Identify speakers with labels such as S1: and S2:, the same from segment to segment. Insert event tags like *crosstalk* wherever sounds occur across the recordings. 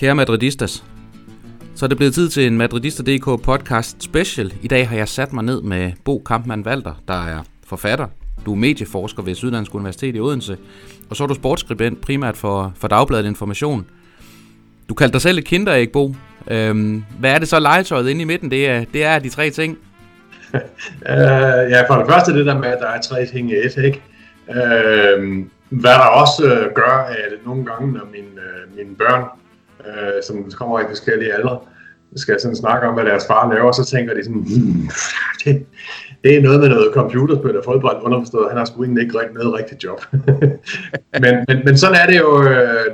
S1: Kære Madridistas, så er det blevet tid til en Madridister.dk podcast special. I dag har jeg sat mig ned med Bo Kampmann Walter, der er forfatter. Du er medieforsker ved Syddansk Universitet i Odense, og så er du sportsskribent primært for, for Dagbladet Information. Du kaldte dig selv et kinderæg, Bo. Øhm, hvad er det så legetøjet inde i midten? Det er, det er de tre ting
S2: uh, ja, for det første det der med, at der er tre ting i et, ikke? Øh, hvad der også uh, gør, at nogle gange, når mine, uh, øh, mine børn øh, som kommer i forskellige aldre, skal sådan snakke om, hvad deres far laver, så tænker de sådan, hmm, det, det er noget med noget computerspil og fodbold underforstået, han har sgu egentlig ikke rigtig noget rigtigt job. *laughs* men, men, men sådan er det jo,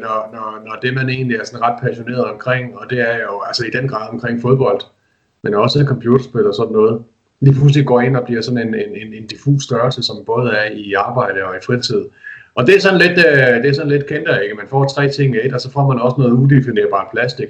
S2: når, når, når det man egentlig er sådan ret passioneret omkring, og det er jo altså i den grad omkring fodbold, men også computerspil og sådan noget, lige pludselig går ind og bliver sådan en, en, en, en diffus størrelse, som både er i arbejde og i fritid. Og det er sådan lidt, øh, det er sådan lidt kendt, ikke? Man får tre ting i et, og så får man også noget udefinerbart plastik,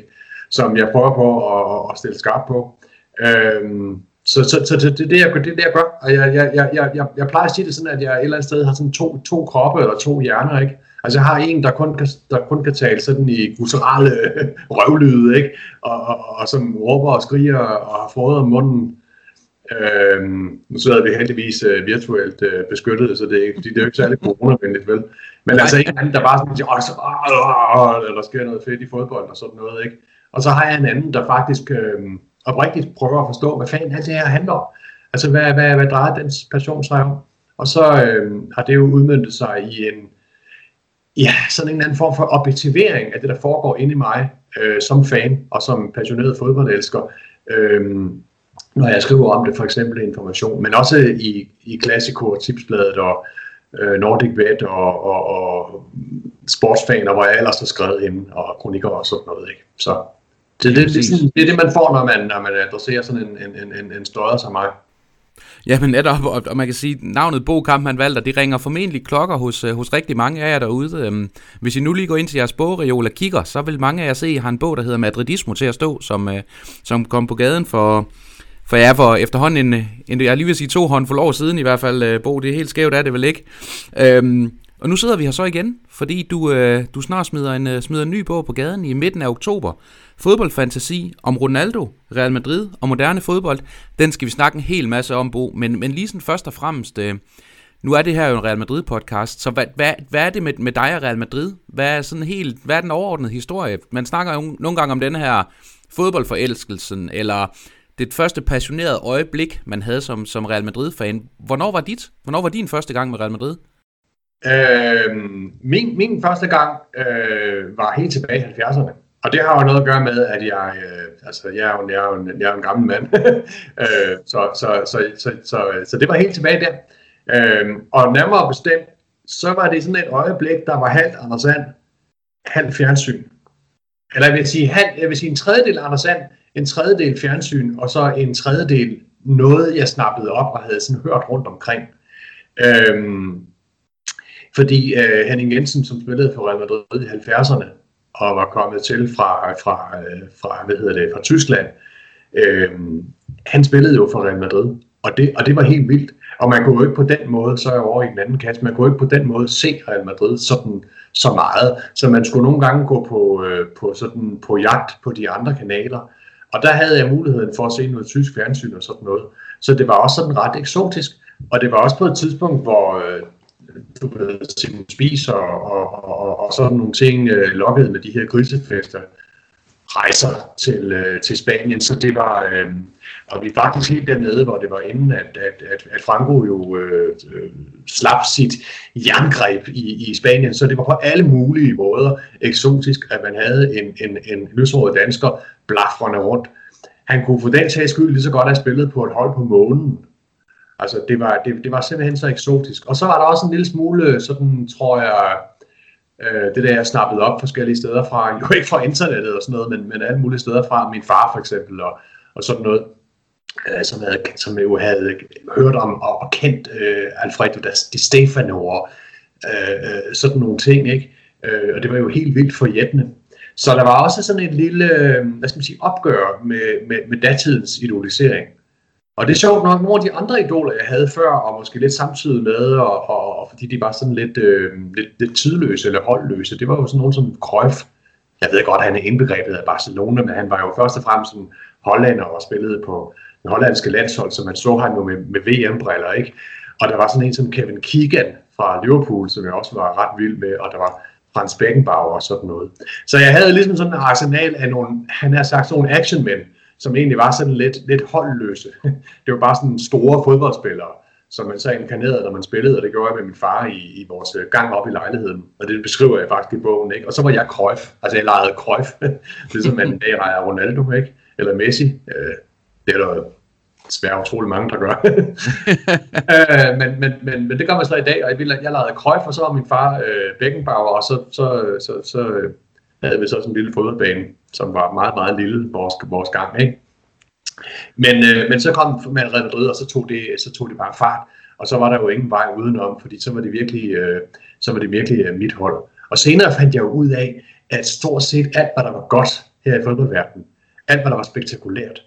S2: som jeg prøver på at, at stille skarp på. Øhm, så, så, så, så det, det, jeg, det er det, jeg gør. Og jeg, jeg, jeg, jeg, jeg plejer at sige det sådan, at jeg et eller andet sted har sådan to, to kroppe eller to hjerner, ikke? Altså jeg har en, der kun kan, der kun kan tale sådan i gutturale *laughs* røvlyde, ikke? Og, og, og, som råber og skriger og har fået munden. Øhm, nu sidder vi heldigvis uh, virtuelt uh, beskyttet, så det er, det er jo ikke særlig coronavenligt, vel? Men altså en anden, der bare sådan siger, så, åh, eller der sker noget fedt i fodbold og sådan noget, ikke? Og så har jeg en anden, der faktisk øh, oprigtigt prøver at forstå, hvad fanden alt det her handler om. Altså, hvad, hvad, hvad drejer dens passion sig om? Og så øh, har det jo udmyndtet sig i en, ja, sådan en anden form for objektivering af det, der foregår inde i mig øh, som fan og som passioneret fodboldelsker. Øh, når jeg skriver om det, for eksempel information, men også i, i Classico og Tipsbladet og øh, Nordic Vet og, og, og sportsfaner, hvor jeg ellers har skrevet ind, og kronikker og sådan noget. Ikke? Så det, det, det, det, det er det, man får, når man, når man adresserer sådan en, en, en, en støder som mig.
S1: Ja, men netop, og, og man kan sige, navnet Bo han valgte, det ringer formentlig klokker hos, øh, hos rigtig mange af jer derude. Øhm, hvis I nu lige går ind til jeres bogreol og kigger, så vil mange af jer se, at I har en bog, der hedder Madridismo til at stå, som, øh, som kom på gaden for, for ja, for efterhånden en, en, jeg lige vil sige to håndfulde år siden i hvert fald, øh, Bo, det er helt skævt, er det vel ikke? Øhm, og nu sidder vi her så igen, fordi du, øh, du snart smider en, øh, smider en ny bog på gaden i midten af oktober, fodboldfantasi om Ronaldo, Real Madrid og moderne fodbold, den skal vi snakke en hel masse om, Bo. Men, men lige sådan først og fremmest, øh, nu er det her jo en Real Madrid-podcast, så hvad, hvad, hvad er det med, med dig og Real Madrid? Hvad er, sådan helt, hvad er den overordnede historie? Man snakker jo nogle gange om den her fodboldforelskelsen, eller det første passionerede øjeblik, man havde som, som Real Madrid-fan. Hvornår var dit? Hvornår var din første gang med Real Madrid?
S2: Øh, min, min første gang øh, var helt tilbage i 70'erne. Og det har jo noget at gøre med, at jeg, øh, altså, jeg, er jo, jeg, er jo, jeg er en gammel mand. *laughs* øh, så, så, så, så, så, så det var helt tilbage der. Øh, og nærmere bestemt, så var det sådan et øjeblik, der var halvt Anders Sand, halvt fjernsyn. Eller jeg vil sige, halv, jeg vil sige en tredjedel Anders Sand, en tredjedel fjernsyn, og så en tredjedel noget, jeg snappede op og havde sådan hørt rundt omkring. Øhm, fordi øh, Henning Jensen, som spillede for Real Madrid i 70'erne, og var kommet til fra, fra, øh, fra, hvad hedder det, fra Tyskland. Øh, han spillede jo for Real Madrid, og det, og det var helt vildt. Og man kunne jo ikke på den måde, så er jeg over i den anden kasse, man kunne jo ikke på den måde se Real Madrid sådan, så meget. Så man skulle nogle gange gå på, øh, på, sådan, på jagt på de andre kanaler. Og der havde jeg muligheden for at se noget tysk fjernsyn og sådan noget. Så det var også sådan ret eksotisk. Og det var også på et tidspunkt, hvor øh, du ved, Simon Spies og, og, og, og sådan nogle ting øh, lokket med de her grisefester rejser til, øh, til Spanien, så det var, øh, og vi er faktisk helt dernede, hvor det var inden, at, at, at, at Franco jo øh, øh, slap sit jerngreb i, i Spanien, så det var på alle mulige måder eksotisk, at man havde en, en, en lysåret dansker blafrende rundt. Han kunne for den sags skyld lige så godt have spillet på et hold på månen, Altså, det var, det, det var simpelthen så eksotisk. Og så var der også en lille smule, sådan tror jeg, øh, det der jeg snappede op forskellige steder fra, *laughs* jo ikke fra internettet og sådan noget, men, men alle mulige steder fra, min far for eksempel, og, og sådan noget, øh, som, havde, som jeg jo havde hørt om og, og kendt øh, Alfredo Di Stefano og øh, øh, sådan nogle ting, ikke? Øh, og det var jo helt vildt for jættene. Så der var også sådan et lille, øh, hvad skal man sige, opgør med, med, med datidens idolisering. Og det er sjovt nok, nogle af de andre idoler, jeg havde før, og måske lidt samtidig med, og, og, og fordi de var sådan lidt, øh, lidt, lidt tidløse eller holdløse, det var jo sådan nogen som Cruyff. Jeg ved godt, at han er indbegrebet af Barcelona, men han var jo først og fremmest en hollander og spillede på det hollandske landshold, så man så ham jo med, med VM-briller, ikke? Og der var sådan en som Kevin Keegan fra Liverpool, som jeg også var ret vild med, og der var Frans Beckenbauer og sådan noget. Så jeg havde ligesom sådan en arsenal af nogle, han har sagt, sådan nogle actionmænd, som egentlig var sådan lidt, lidt holdløse. *laughs* Det var bare sådan store fodboldspillere, som man så inkarnerede, når man spillede, og det gjorde jeg med min far i, i vores øh, gang op i lejligheden. Og det beskriver jeg faktisk i bogen. Ikke? Og så var jeg Cruyff. Altså jeg legede Cruyff. *laughs* ligesom man i dag leger Ronaldo, ikke? eller Messi. Øh, det er der desværre utrolig mange, der gør. *laughs* øh, men, men, men, men det gør man så i dag, og jeg, jeg lejede Cruyff, og så var min far øh, Beckenbauer, og så, så, så, så så havde vi så sådan en lille fodboldbane, som var meget, meget lille, vores, vores gang, ikke? Men, øh, men så kom man Real Madrid, og så tog, det, så tog det bare fart, og så var der jo ingen vej udenom, fordi så var det virkelig, øh, så var det virkelig øh, mit hold. Og senere fandt jeg jo ud af, at stort set alt, hvad der var godt her i fodboldverdenen, alt, hvad der var spektakulært,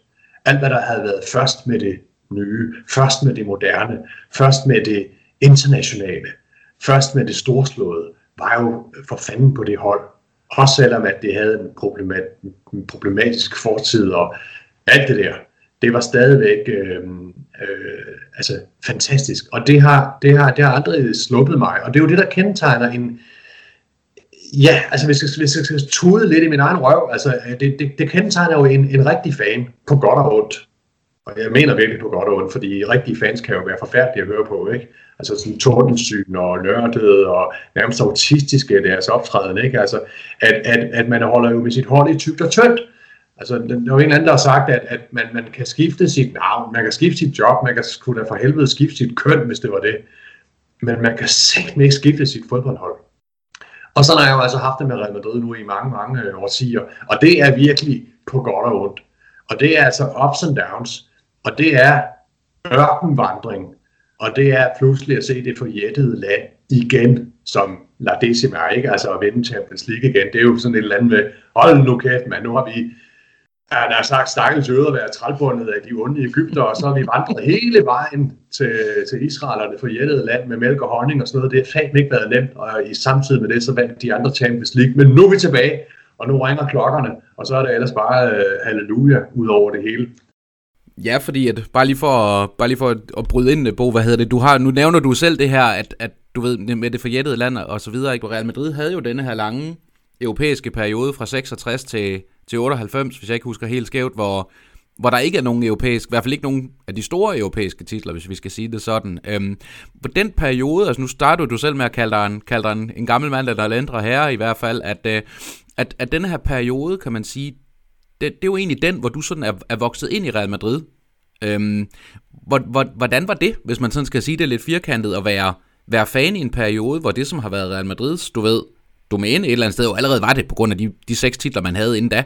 S2: alt, hvad der havde været først med det nye, først med det moderne, først med det internationale, først med det storslåede, var jo for fanden på det hold. Også selvom at det havde en, problemat, en problematisk fortid og alt det der. Det var stadigvæk øh, øh, altså fantastisk. Og det har, det, har, det har aldrig sluppet mig. Og det er jo det, der kendetegner en, Ja, altså hvis jeg, hvis jeg skal tude lidt i min egen røv, altså øh, det, det, det kendetegner jo en, en rigtig fan på godt og ondt. Og jeg mener virkelig på godt og ondt, fordi rigtige fans kan jo være forfærdelige at høre på, ikke? Altså sådan tordensyn og nørdede og nærmest autistiske deres altså optræden, ikke? Altså, at, at, at man holder jo med sit hånd i tykt og tyndt. Altså, der er jo en anden, der har sagt, at, at man, man kan skifte sit navn, man kan skifte sit job, man kan kunne da for helvede skifte sit køn, hvis det var det. Men man kan simpelthen ikke skifte sit fodboldhold. Og så har jeg jo altså haft det med Real Madrid nu i mange, mange øh, årtier. Og det er virkelig på godt og ondt. Og det er altså ups and downs. Og det er ørkenvandring. Og det er pludselig at se det forjættede land igen, som La Decima, ikke? Altså at vende Champions League igen. Det er jo sådan et eller andet med, hold nu kæft, man, nu har vi han har sagt, stakkels jøder være trælbundet af de onde Ægypter, og så har vi vandret hele vejen til, til Israel og det forjættede land med mælk og honning og sådan noget. Det har fandme ikke været nemt, og i samtidig med det, så vandt de andre Champions League. Men nu er vi tilbage, og nu ringer klokkerne, og så er det ellers bare øh, halleluja ud over det hele.
S1: Ja, fordi at, bare lige for, at, bare lige for at, at bryde ind, Bo, hvad hedder det, du har, nu nævner du selv det her, at, at du ved, med det forjættede land og så videre, ikke? Real Madrid havde jo denne her lange europæiske periode fra 66 til, til 98, hvis jeg ikke husker helt skævt, hvor, hvor der ikke er nogen europæisk, i hvert fald ikke nogen af de store europæiske titler, hvis vi skal sige det sådan. Øhm, på den periode, altså nu starter du selv med at kalde dig en, kalde dig en, en gammel mand, der er ældre herre i hvert fald, at, øh, at, at denne her periode, kan man sige, det, det er jo egentlig den, hvor du sådan er, er vokset ind i Real Madrid. Øhm, hvor, hvordan var det, hvis man sådan skal sige det lidt firkantet, at være, være fan i en periode, hvor det, som har været Real Madrids, du ved, domæne et eller andet sted, og allerede var det på grund af de, de seks titler, man havde inden da,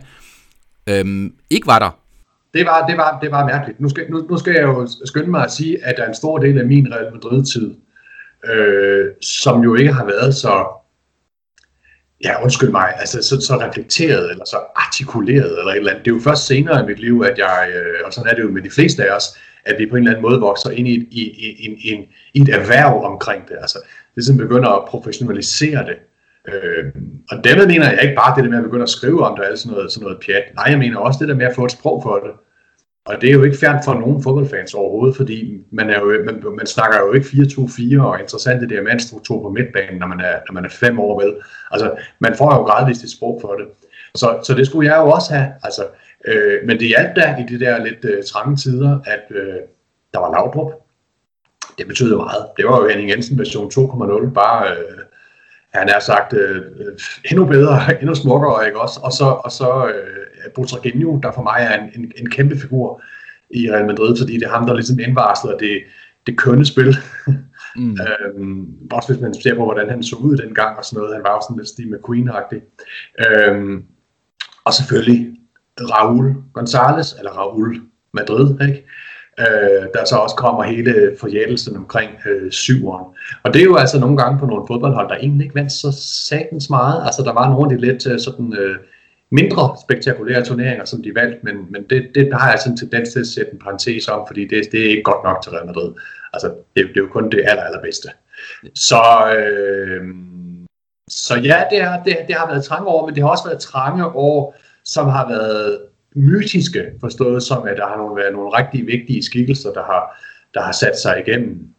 S1: øhm, ikke var der.
S2: Det var, det var, det var mærkeligt. Nu skal, nu, nu skal jeg jo skynde mig at sige, at der er en stor del af min Real Madrid-tid, øh, som jo ikke har været så, ja undskyld mig, altså så, så reflekteret eller så artikuleret eller et eller andet. Det er jo først senere i mit liv, at jeg, øh, og sådan er det jo med de fleste af os, at vi på en eller anden måde vokser ind i et, i, i, i, i, i et erhverv omkring det. Altså, det sådan begynder at professionalisere det. Øh, og dermed mener jeg ikke bare det der med at begynde at skrive om det, eller sådan noget, sådan noget pjat. Nej, jeg mener også det der med at få et sprog for det. Og det er jo ikke fjernt for nogen fodboldfans overhovedet, fordi man, er jo, man, man snakker jo ikke 4-2-4 og interessant det der diamantstruktur på midtbanen, når man, er, når man er fem år med. Altså, man får jo gradvist et sprog for det. Så, så det skulle jeg jo også have. Altså, øh, men det hjalp da i de der lidt øh, trange tider, at øh, der var lavdrup. Det betød meget. Det var jo Henning Jensen version 2.0, bare øh, han er sagt øh, øh endnu bedre, *laughs* endnu smukkere, ikke også? Og så, og så øh, Butragenio, der for mig er en, en, en kæmpe figur i Real Madrid, fordi det er ham, der ligesom indvarslede det, det kønne spil. Mm. *laughs* øhm, også hvis man ser på, hvordan han så ud dengang og sådan noget. Han var jo sådan lidt Steve McQueen-agtig. Øhm, og selvfølgelig Raúl González, eller Raúl Madrid, ikke? øh, der så også kommer hele forjættelsen omkring øh, syveren. Og det er jo altså nogle gange på nogle fodboldhold, der egentlig ikke vandt så satans meget. Altså der var nogle af de lidt øh, sådan øh, mindre spektakulære turneringer, som de valgte, men, men det, det der har jeg sådan en tendens til at sætte en parentes om, fordi det, det er ikke godt nok til Real Madrid. Altså, det, det er jo kun det aller, allerbedste. Så, øh, så ja, det har, det, det har været trange år, men det har også været trange år, som har været mytiske, forstået som, at der har nogle, været nogle rigtig vigtige skikkelser, der har, der har sat sig igennem.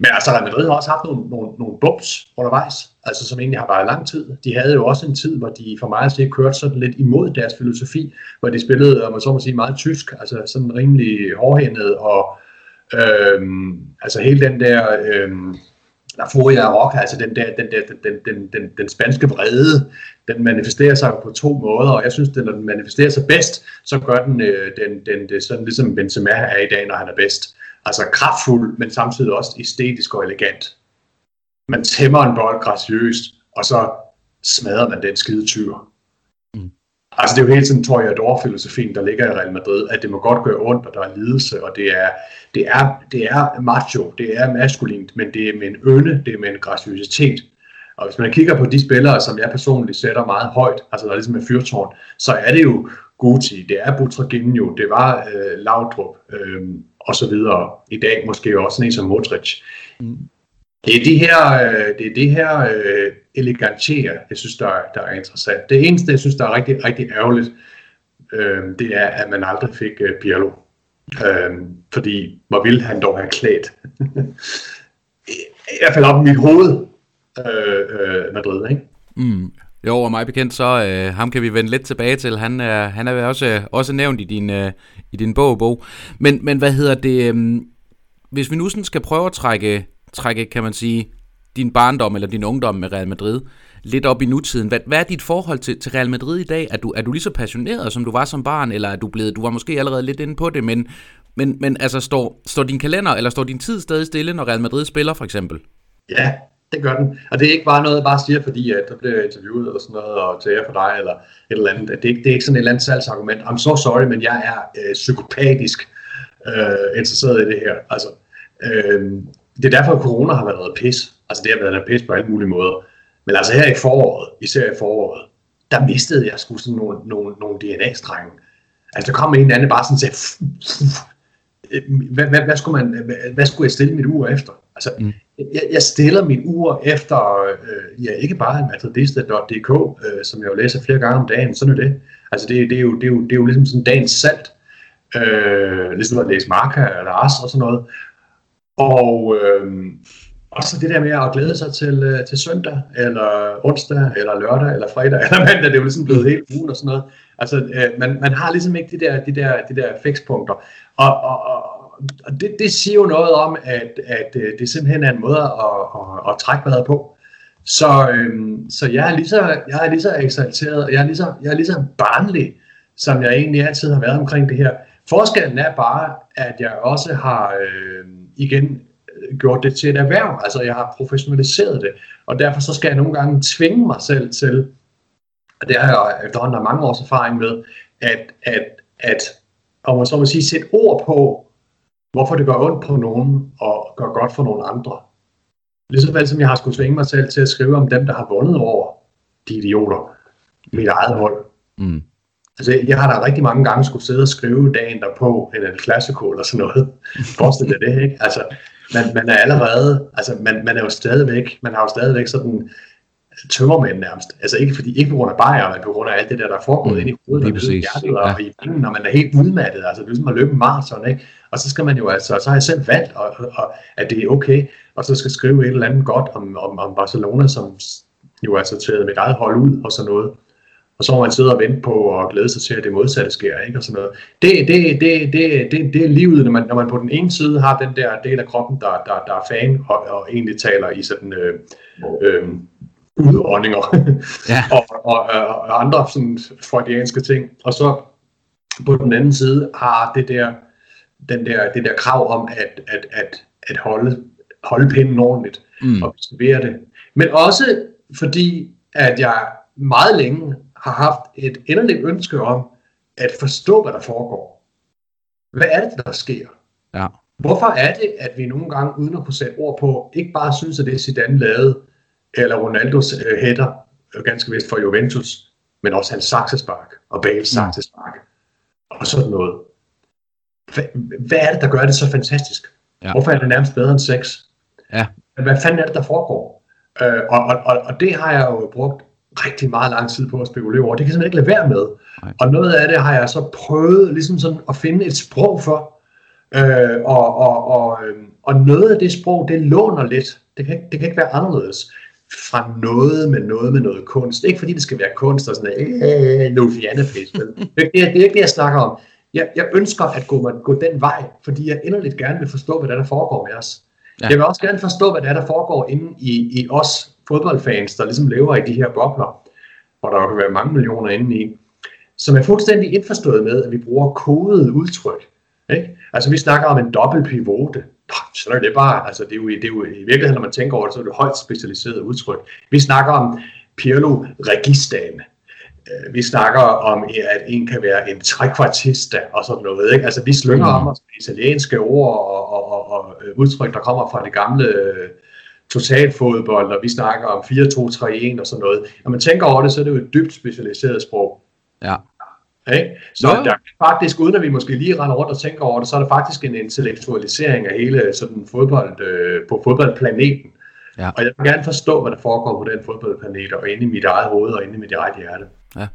S2: Men altså, Real Madrid har også haft nogle, nogle, nogle bumps undervejs, altså som egentlig har været lang tid. De havde jo også en tid, hvor de for mig at se kørte sådan lidt imod deres filosofi, hvor de spillede, om man så må sige, meget tysk, altså sådan rimelig hårdhændet, og øhm, altså hele den der øhm, La Furia Rock, altså den der, den, der, den, den, den, den spanske vrede, den manifesterer sig på to måder, og jeg synes, at når den manifesterer sig bedst, så gør den, øh, den, den det sådan ligesom Benzema er i dag, når han er bedst. Altså kraftfuld, men samtidig også æstetisk og elegant. Man tæmmer en bold graciøst, og så smadrer man den skide tyr. Mm. Altså det er jo hele tiden Toreador-filosofien, der ligger i Real Madrid, at det må godt gøre ondt, og der er lidelse, og det er, det er, det er macho, det er maskulint, men det er med en ynde, det er med en graciøsitet. Og hvis man kigger på de spillere, som jeg personligt sætter meget højt, altså der er ligesom en fyrtårn, så er det jo Guti, det er Butraginho, det var øh, Laudrup, øh, og så videre. I dag måske også en som Modric. Mm. Det er de her, øh, det er det her øh, elegantier, jeg synes, der, der er interessant. Det eneste, jeg synes, der er rigtig, rigtig ærgerligt, øh, det er, at man aldrig fik øh, Pirlo. Øh, fordi, hvor ville han dog have klædt? *laughs* I hvert fald op i mit hoved, øh, øh, Madrid, ikke?
S1: Mm. Jo, og mig bekendt, så øh, ham kan vi vende lidt tilbage til. Han er, han er også, også nævnt i din, øh, i din bog, bog. Men, men hvad hedder det? Øh, hvis vi nu sådan skal prøve at trække, trække, kan man sige, din barndom eller din ungdom med Real Madrid lidt op i nutiden. Hvad, hvad er dit forhold til, til Real Madrid i dag? Er du, er du lige så passioneret, som du var som barn, eller er du blevet, du var måske allerede lidt inde på det, men, men, men altså, står, står din kalender, eller står din tid stadig stille, når Real Madrid spiller, for eksempel?
S2: Ja, det gør den. Og det er ikke bare noget, jeg bare siger, fordi at der bliver interviewet eller sådan noget, og til for dig, eller et eller andet. Det er, ikke, det er ikke sådan et eller andet salgsargument. I'm so sorry, men jeg er øh, psykopatisk øh, interesseret i det her. Altså, øh, det er derfor, at corona har været noget pis. Altså det har været noget pis på alle mulige måder. Men altså her i foråret, især i foråret, der mistede jeg sgu sådan nogle, nogle, nogle DNA-strenge. Altså der kom en eller anden bare sådan og sagde, hvad, hvad, hvad, skulle man, hvad, hvad skulle jeg stille mit ur efter? Altså, mm jeg, jeg stiller min ur efter, øh, ja, ikke bare madridista.dk, øh, som jeg jo læser flere gange om dagen, sådan er det. Altså, det, det, er, jo, det, er, jo, det er jo ligesom sådan dagens salt, øh, ligesom at læse Marca eller Ars og sådan noget. Og, øh, og så det der med at glæde sig til, øh, til søndag, eller onsdag, eller lørdag, eller fredag, *laughs* eller mandag, det er jo ligesom blevet helt ugen og sådan noget. Altså, øh, man, man har ligesom ikke de der, de der, de der fikspunkter. Og, og, og, og det, det siger jo noget om, at, at øh, det simpelthen er en måde at, at, at trække vejret på. Så, øhm, så jeg er lige så, jeg er lige så eksalteret, og jeg er lige så, jeg er lige så barnlig, som jeg egentlig altid har været omkring det her. Forskellen er bare, at jeg også har øhm, øh, igen gjort det til et erhverv, altså jeg har professionaliseret det, og derfor så skal jeg nogle gange tvinge mig selv til, og det har jeg efterhånden mange års erfaring med, at, at, at om man så må sige, sætte ord på, hvorfor det gør ondt på nogen, og gør godt for nogle andre. Ligeså vel som jeg har skulle tvinge mig selv til at skrive om dem, der har vundet over de idioter, mit eget hold. Mm. Altså, jeg har da rigtig mange gange skulle sidde og skrive dagen derpå, en klassiko eller sådan noget. *laughs* Forestil dig det, ikke? Altså, man, man er allerede, altså, man, man er jo stadigvæk, man har jo stadigvæk sådan tømmermænd nærmest. Altså ikke, fordi, ikke på grund af bajer, men på grund af alt det der, der er foregået mm, ind i hovedet, og hjertet, og ja. i bilen, når man er helt udmattet. Altså det er ligesom at løbe en maraton, ikke? Og så skal man jo altså, så har jeg selv valgt, og, og, at det er okay, og så skal skrive et eller andet godt om, om, om Barcelona, som jo altså taget mit eget hold ud og sådan noget. Og så må man sidde og vente på og glæde sig til, at det modsatte sker, ikke? Og sådan noget. Det, det, det, det, det, det er livet, når man, når man på den ene side har den der del af kroppen, der, der, der er fan, og, og egentlig taler i sådan øh, øh, udåndinger ja. *laughs* og, og, og andre sådan freudianske ting. Og så på den anden side har det der, den der, det der krav om at, at, at, at holde, holde pinden ordentligt mm. og observere det. Men også fordi, at jeg meget længe har haft et inderligt ønske om at forstå, hvad der foregår. Hvad er det, der sker? Ja. Hvorfor er det, at vi nogle gange, uden at kunne sætte ord på, ikke bare synes, at det Zidane lavede, eller Ronaldos øh, hætter, øh, ganske vist for Juventus, men også hans saksespark og Bales mm. saksespark og sådan noget. Hvad, hvad er det, der gør det så fantastisk? Ja. Hvorfor er det nærmest bedre end sex? Ja. Hvad fanden er det, der foregår? Øh, og, og, og, og det har jeg jo brugt rigtig meget lang tid på at spekulere over. Det kan jeg simpelthen ikke lade være med. Nej. Og noget af det har jeg så prøvet ligesom sådan at finde et sprog for. Øh, og, og, og, øh, og noget af det sprog, det låner lidt. Det kan, det kan ikke være anderledes fra noget med noget med noget kunst. Ikke fordi det skal være kunst og sådan noget, øh, no fjernepis. *laughs* Det, det, det er ikke det, jeg snakker om. Jeg, jeg ønsker at gå, gå den vej, fordi jeg inderligt gerne vil forstå, hvad der, der foregår med os. Ja. Jeg vil også gerne forstå, hvad der, der foregår inde i, i os fodboldfans, der ligesom lever i de her bobler, hvor der kan være mange millioner inde i, som er fuldstændig indforstået med, at vi bruger kodede udtryk. Ikke? Altså vi snakker om en dobbelt pivote. Så er det bare, altså det er jo, det er jo i virkeligheden, når man tænker over det, så er det højt specialiseret udtryk. Vi snakker om Pirlo Registane. Øh, vi snakker om, at en kan være en trekvartista og sådan noget. Ikke? Altså vi slynger mm. om os italienske ord og, og, og, og udtryk, der kommer fra det gamle øh, totalfodbold, og vi snakker om 4-2-3-1 og sådan noget. Når man tænker over det, så er det jo et dybt specialiseret sprog. Ja. Okay? Så ja. der faktisk, uden at vi måske lige render rundt og tænker over det, så er der faktisk en intellektualisering af hele sådan fodbold, øh, på fodboldplaneten. Ja. Og jeg vil gerne forstå, hvad der foregår på den fodboldplanet, og inde i mit eget hoved, og inde i mit eget hjerte. Ja.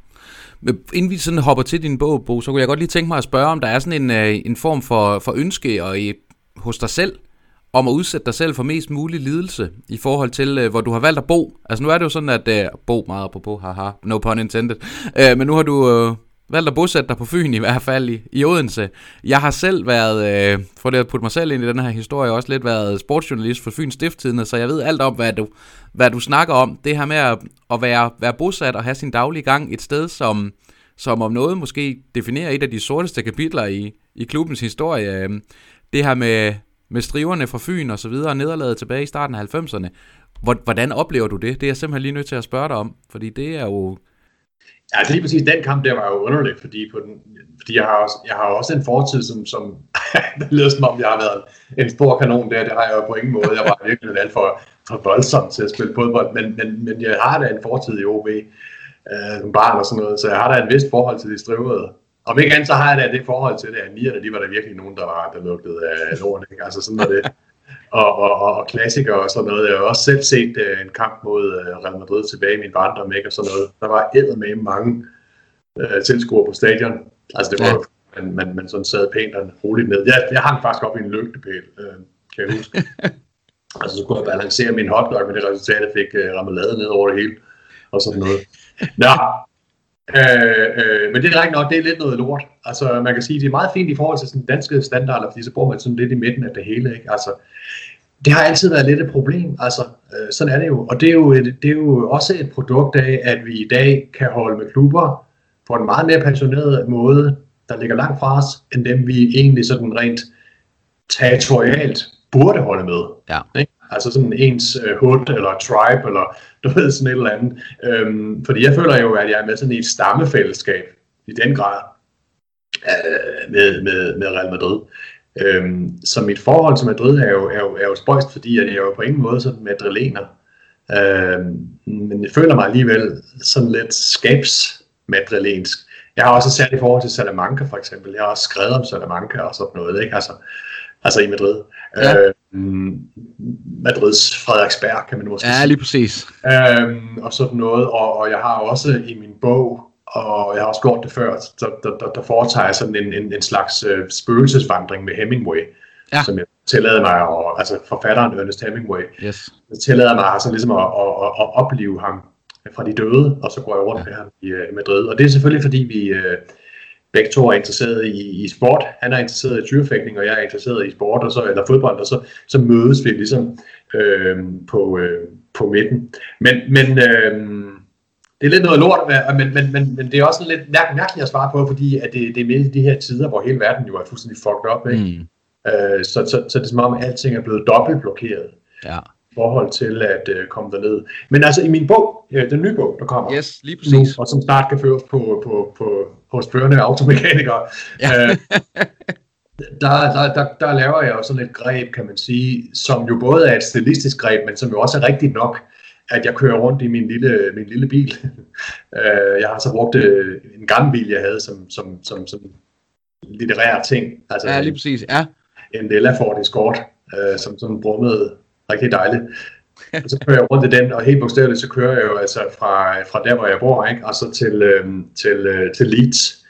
S1: Inden vi sådan hopper til din bog, Bo, så kunne jeg godt lige tænke mig at spørge, om der er sådan en, øh, en form for, for ønske og i, hos dig selv, om at udsætte dig selv for mest mulig lidelse i forhold til, øh, hvor du har valgt at bo. Altså nu er det jo sådan, at øh, bo meget på, haha, no pun intended, øh, men nu har du øh, valgt at bosætte dig på Fyn i hvert fald i, i Odense. Jeg har selv været, øh, for det at putte mig selv ind i den her historie, også lidt været sportsjournalist for Fyns Stifttidende, så jeg ved alt om, hvad du, hvad du snakker om. Det her med at, at være, være bosat og have sin daglige gang et sted, som, som om noget måske definerer et af de sorteste kapitler i, i klubbens historie. Øhm, det her med med striverne fra Fyn og så videre, nederlaget tilbage i starten af 90'erne. Hvordan oplever du det? Det er jeg simpelthen lige nødt til at spørge dig om, fordi det er jo...
S2: Altså lige præcis den kamp der var jo underlig, fordi, på den, fordi jeg, har også, jeg har også en fortid, som, som *laughs* det lyder som om, jeg har været en stor kanon der, det har jeg jo på ingen måde. Jeg var virkelig alt for, for voldsom til at spille fodbold, men, men, men jeg har da en fortid i OB, øh, som barn og sådan noget, så jeg har da en vist forhold til de strivede om ikke andet, så har jeg da det forhold til det, at nierne, de var der virkelig nogen, der, var, der lugtede af lort, ikke? Altså sådan var det. Og, og, og, klassikere og sådan noget. Jeg har også selv set uh, en kamp mod uh, Real Madrid tilbage i min barndom, ikke? Og sådan noget. Der var med mange uh, tilskuere på stadion. Altså det var ja. man, man, man sådan sad pænt og roligt ned. Jeg, jeg hang faktisk op i en lygtepæl, uh, kan jeg huske. *laughs* altså så kunne jeg balancere min hotdog med det resultat, jeg fik uh, remoulade ned over det hele. Og sådan noget. Nå, Øh, øh, men det er rigtig nok, det er lidt noget lort. Altså, man kan sige, det er meget fint i forhold til sådan danske standarder, fordi så bor man sådan lidt i midten af det hele, ikke? Altså, det har altid været lidt et problem, altså, øh, sådan er det jo. Og det er jo, et, det er jo også et produkt af, at vi i dag kan holde med klubber på en meget mere passioneret måde, der ligger langt fra os, end dem vi egentlig sådan rent territorialt burde holde med. Ja. Ikke? Altså sådan ens uh, hood eller tribe, eller *laughs* du ved, sådan et eller andet. Øhm, fordi jeg føler jo, at jeg er med sådan i et stammefællesskab, i den grad, øh, med, med, med Real Madrid. Øhm, så mit forhold til Madrid er jo, er jo, er jo spøjst, fordi at jeg er jo på ingen måde sådan madrilener. Øhm, men jeg føler mig alligevel sådan lidt skabsmadrilensk. Jeg har også et særligt forhold til Salamanca for eksempel. Jeg har også skrevet om Salamanca og sådan noget, ikke? Altså, altså i Madrid. Ja. Øh, Madrids Frederiksberg, kan man måske
S1: Ja, lige præcis.
S2: Øhm, og sådan noget, og, og jeg har også i min bog, og jeg har også gjort det før, der, der, der, der foretager jeg sådan en, en, en slags øh, spøgelsesvandring med Hemingway, ja. som jeg tillader mig, og, altså forfatteren Ernest Hemingway, yes. jeg tillader mig altså ligesom at, at, at, at opleve ham fra de døde, og så går jeg rundt ja. med ham i, i Madrid. Og det er selvfølgelig fordi vi, øh, begge to er interesseret i, i sport. Han er interesseret i tyrefægtning, og jeg er interesseret i sport, og så, eller fodbold, og så, så mødes vi ligesom øh, på, øh, på midten. Men, men øh, det er lidt noget lort, men, men, men, men det er også lidt mærkeligt at svare på, fordi at det, det er med i de her tider, hvor hele verden jo er fuldstændig fucked up. Ikke? Mm. Øh, så, så, så det er som om, at alting er blevet dobbelt blokeret. Ja forhold til at øh, komme derned. Men altså i min bog, øh, den nye bog, der kommer
S1: yes, lige præcis. nu,
S2: og som snart kan føres på, på, på, hos førende automekanikere, ja. øh, der, der, der, der laver jeg jo sådan et greb, kan man sige, som jo både er et stilistisk greb, men som jo også er rigtigt nok. At jeg kører rundt i min lille, min lille bil. *laughs* Øh, jeg har så brugt øh, en gammel bil, jeg havde som, som, som, som litterær ting.
S1: Altså, ja, lige præcis. Ja.
S2: En Lella Ford Escort, øh, som, som brummede rigtig dejligt. og så kører jeg rundt i den, og helt bogstaveligt, så kører jeg jo altså fra, fra der, hvor jeg bor, ikke? og så til, øh, til, øh, til Leeds.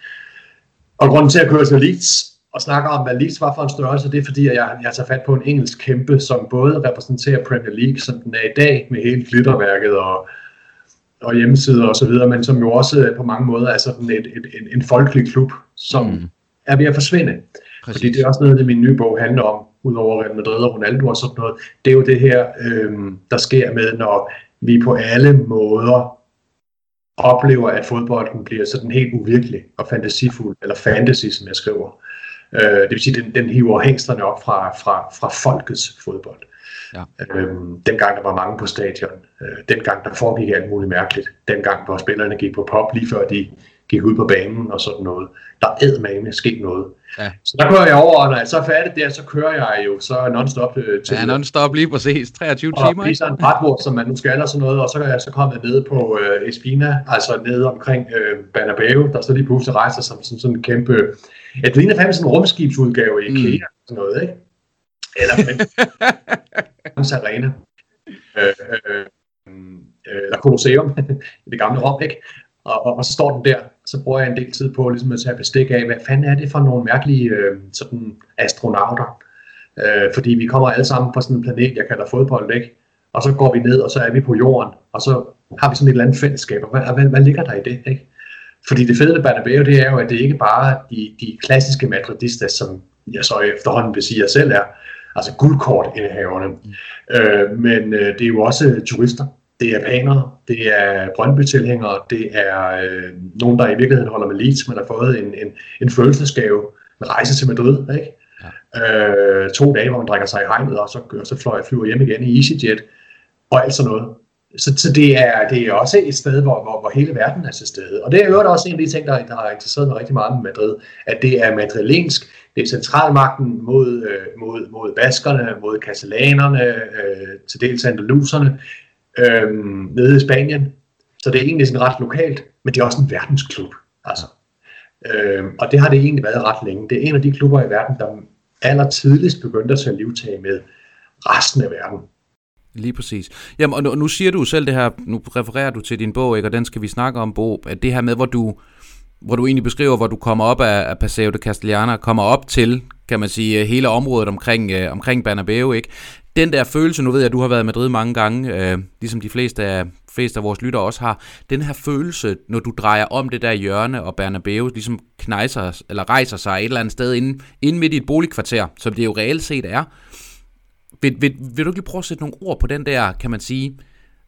S2: Og grunden til at køre til Leeds, og snakke om, hvad Leeds var for en størrelse, det er fordi, at jeg, jeg tager fat på en engelsk kæmpe, som både repræsenterer Premier League, som den er i dag, med hele glitterværket og, og hjemmesider og så videre, men som jo også på mange måder er sådan et, et, en, en folkelig klub, som mm. er ved at forsvinde. Præcis. Fordi det er også noget, det min nye bog handler om, udover Real Madrid og Ronaldo og sådan noget. Det er jo det her, øhm, der sker med, når vi på alle måder oplever, at fodbolden bliver sådan helt uvirkelig og fantasifuld, eller fantasy, som jeg skriver. Øh, det vil sige, den, den hiver hængsterne op fra, fra, fra folkets fodbold. Ja. Øhm, dengang der var mange på stadion, øh, dengang der foregik alt muligt mærkeligt, dengang hvor spillerne gik på pop lige før de gik ud på banen og sådan noget. Der er med sket noget. Ja. Så der kører jeg over, og når jeg så er færdig der, så kører jeg jo så non-stop øh,
S1: til... Ja, non-stop lige præcis. 23 og timer?
S2: Og en brætbord, som man nu skal og sådan noget, og så er jeg så kommet ned på øh, Espina, altså nede omkring øh, Banabeo, der så lige pludselig rejser som sådan, sådan en kæmpe... Ja, det ligner fandme sådan en rumskibsudgave i. IKEA, mm. sådan noget, ikke? Eller men, *laughs* Arena. Øh, øh, øh, eller Colosseum, *laughs* i det gamle Rom, ikke? Og, og, og så står den der, så bruger jeg en del tid på ligesom at tage bestik af, hvad fanden er det for nogle mærkelige øh, sådan astronauter? Øh, fordi vi kommer alle sammen fra sådan en planet, jeg kalder fodbold, ikke? Og så går vi ned, og så er vi på jorden, og så har vi sådan et eller andet fællesskab. Og hvad, hvad, hvad ligger der i det, ikke? Fordi det fede ved Bernabeu, det er jo, at det ikke bare de, de klassiske madridistas, som jeg så efterhånden vil sige, jeg selv er, altså guldkortindehaverne. Mm. Øh, men øh, det er jo også turister, det er japanere, det er Brøndby-tilhængere, det er øh, nogen, der i virkeligheden holder med Leeds, men har fået en, en, en følelsesgave med rejse til Madrid, ikke? Ja. Øh, to dage, hvor man drikker sig i hegnet, og så, og så fløj, flyver hjem igen i EasyJet, og alt sådan noget. Så, så det, er, det er også et sted, hvor, hvor, hvor hele verden er til stede. Og det er jo også en af de ting, der, der har interesseret mig rigtig meget med Madrid, at det er madrilensk, det er centralmagten mod, øh, mod, mod baskerne, mod katalanerne, øh, til dels andaluserne, øh, nede i Spanien. Så det er egentlig sådan ret lokalt, men det er også en verdensklub. Altså. Øh, og det har det egentlig været ret længe. Det er en af de klubber i verden, der aller tidligst begyndte at tage livtag med resten af verden.
S1: Lige præcis. Jamen, og nu siger du selv det her, nu refererer du til din bog, ikke, og den skal vi snakke om, Bo, at det her med, hvor du, hvor du egentlig beskriver, hvor du kommer op af, af Paseo de Castellana, kommer op til, kan man sige, øh, hele området omkring, øh, omkring Bernabeu, ikke? den der følelse, nu ved jeg, at du har været i Madrid mange gange, øh, ligesom de fleste af, fleste af vores lyttere også har, den her følelse, når du drejer om det der hjørne, og Bernabeu ligesom knejser, eller rejser sig et eller andet sted inde, inde midt i et boligkvarter, som det jo reelt set er. Vil, vil, vil du ikke lige prøve at sætte nogle ord på den der, kan man sige,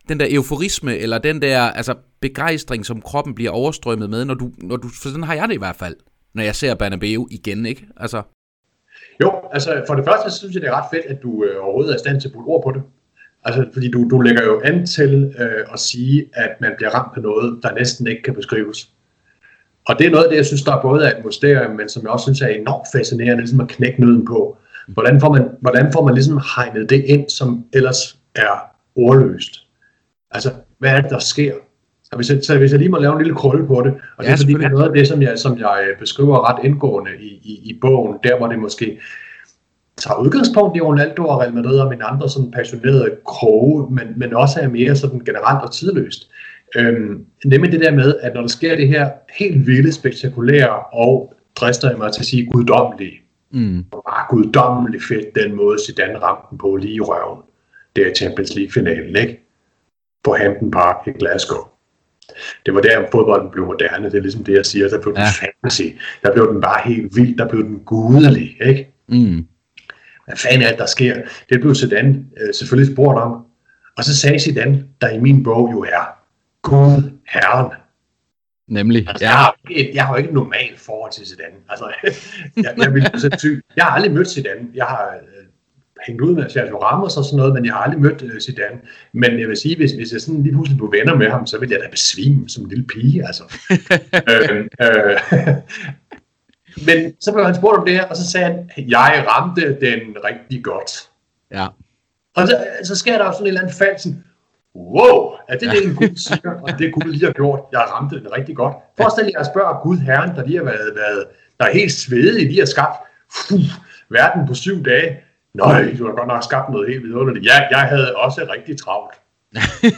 S1: den der euforisme, eller den der altså, begejstring, som kroppen bliver overstrømmet med, når du, når du, for sådan har jeg det i hvert fald, når jeg ser Bernabeu igen, ikke? Altså,
S2: jo, altså for det første så synes jeg, det er ret fedt, at du øh, overhovedet er i stand til at putte ord på det. Altså, fordi du, du lægger jo an til øh, at sige, at man bliver ramt på noget, der næsten ikke kan beskrives. Og det er noget af det, jeg synes, der er både er et mysterium, men som jeg også synes er enormt fascinerende, ligesom at knække nøden på. Hvordan får man, hvordan får man ligesom hegnet det ind, som ellers er ordløst? Altså, hvad er det, der sker? Så hvis, jeg, så hvis jeg lige må lave en lille krølle på det, og ja, det er fordi, det er noget af det, som jeg, som jeg beskriver ret indgående i, i, i bogen, der hvor det måske tager udgangspunkt i Ronaldo og Real Madrid og mine andre sådan passionerede kroge, men, men også er mere sådan generelt og tidløst. Øhm, nemlig det der med, at når der sker det her helt vilde, spektakulære og drister jeg mig til at sige guddommelige, mm. bare guddommeligt fedt, den måde Zidane ramte den på lige i røven. Det er Champions League-finalen, ikke? På Hampton Park i Glasgow. Det var der, fodbolden blev moderne. Det er ligesom det, jeg siger. Der blev ja. den fantasy. Der blev den bare helt vild. Der blev den gudelig, ikke? Mm. Hvad fanden er det, der sker? Det blev Zidane øh, selvfølgelig spurgt om. Og så sagde Zidane, der i min bog jo er Gud Herren.
S1: Nemlig,
S2: altså, ja. jeg, har, jeg har jo ikke et normalt forhold til Zidane. Altså, *laughs* jeg, jeg, vil, jeg har aldrig mødt Zidane. Jeg har hængt ud med Sergio Ramos og sådan noget, men jeg har aldrig mødt uh, Zidane. Men jeg vil sige, hvis, hvis jeg sådan lige pludselig blev venner med ham, så ville jeg da besvime som en lille pige, altså. *laughs* øh, øh, *laughs* men så blev han spurgt om det her, og så sagde han, jeg ramte den rigtig godt.
S1: Ja.
S2: Og så, så sker der jo sådan et eller andet fald, sådan, wow, er det det, en Gud siger, og det Gud lige har gjort? Jeg har ramt den rigtig godt. Forestil jer at spørge Gud Herren, der lige har været, været der er helt svedig, lige har skabt fuh, verden på syv dage. Nej, du har godt nok skabt noget helt vidunderligt. Ja, jeg havde også rigtig travlt.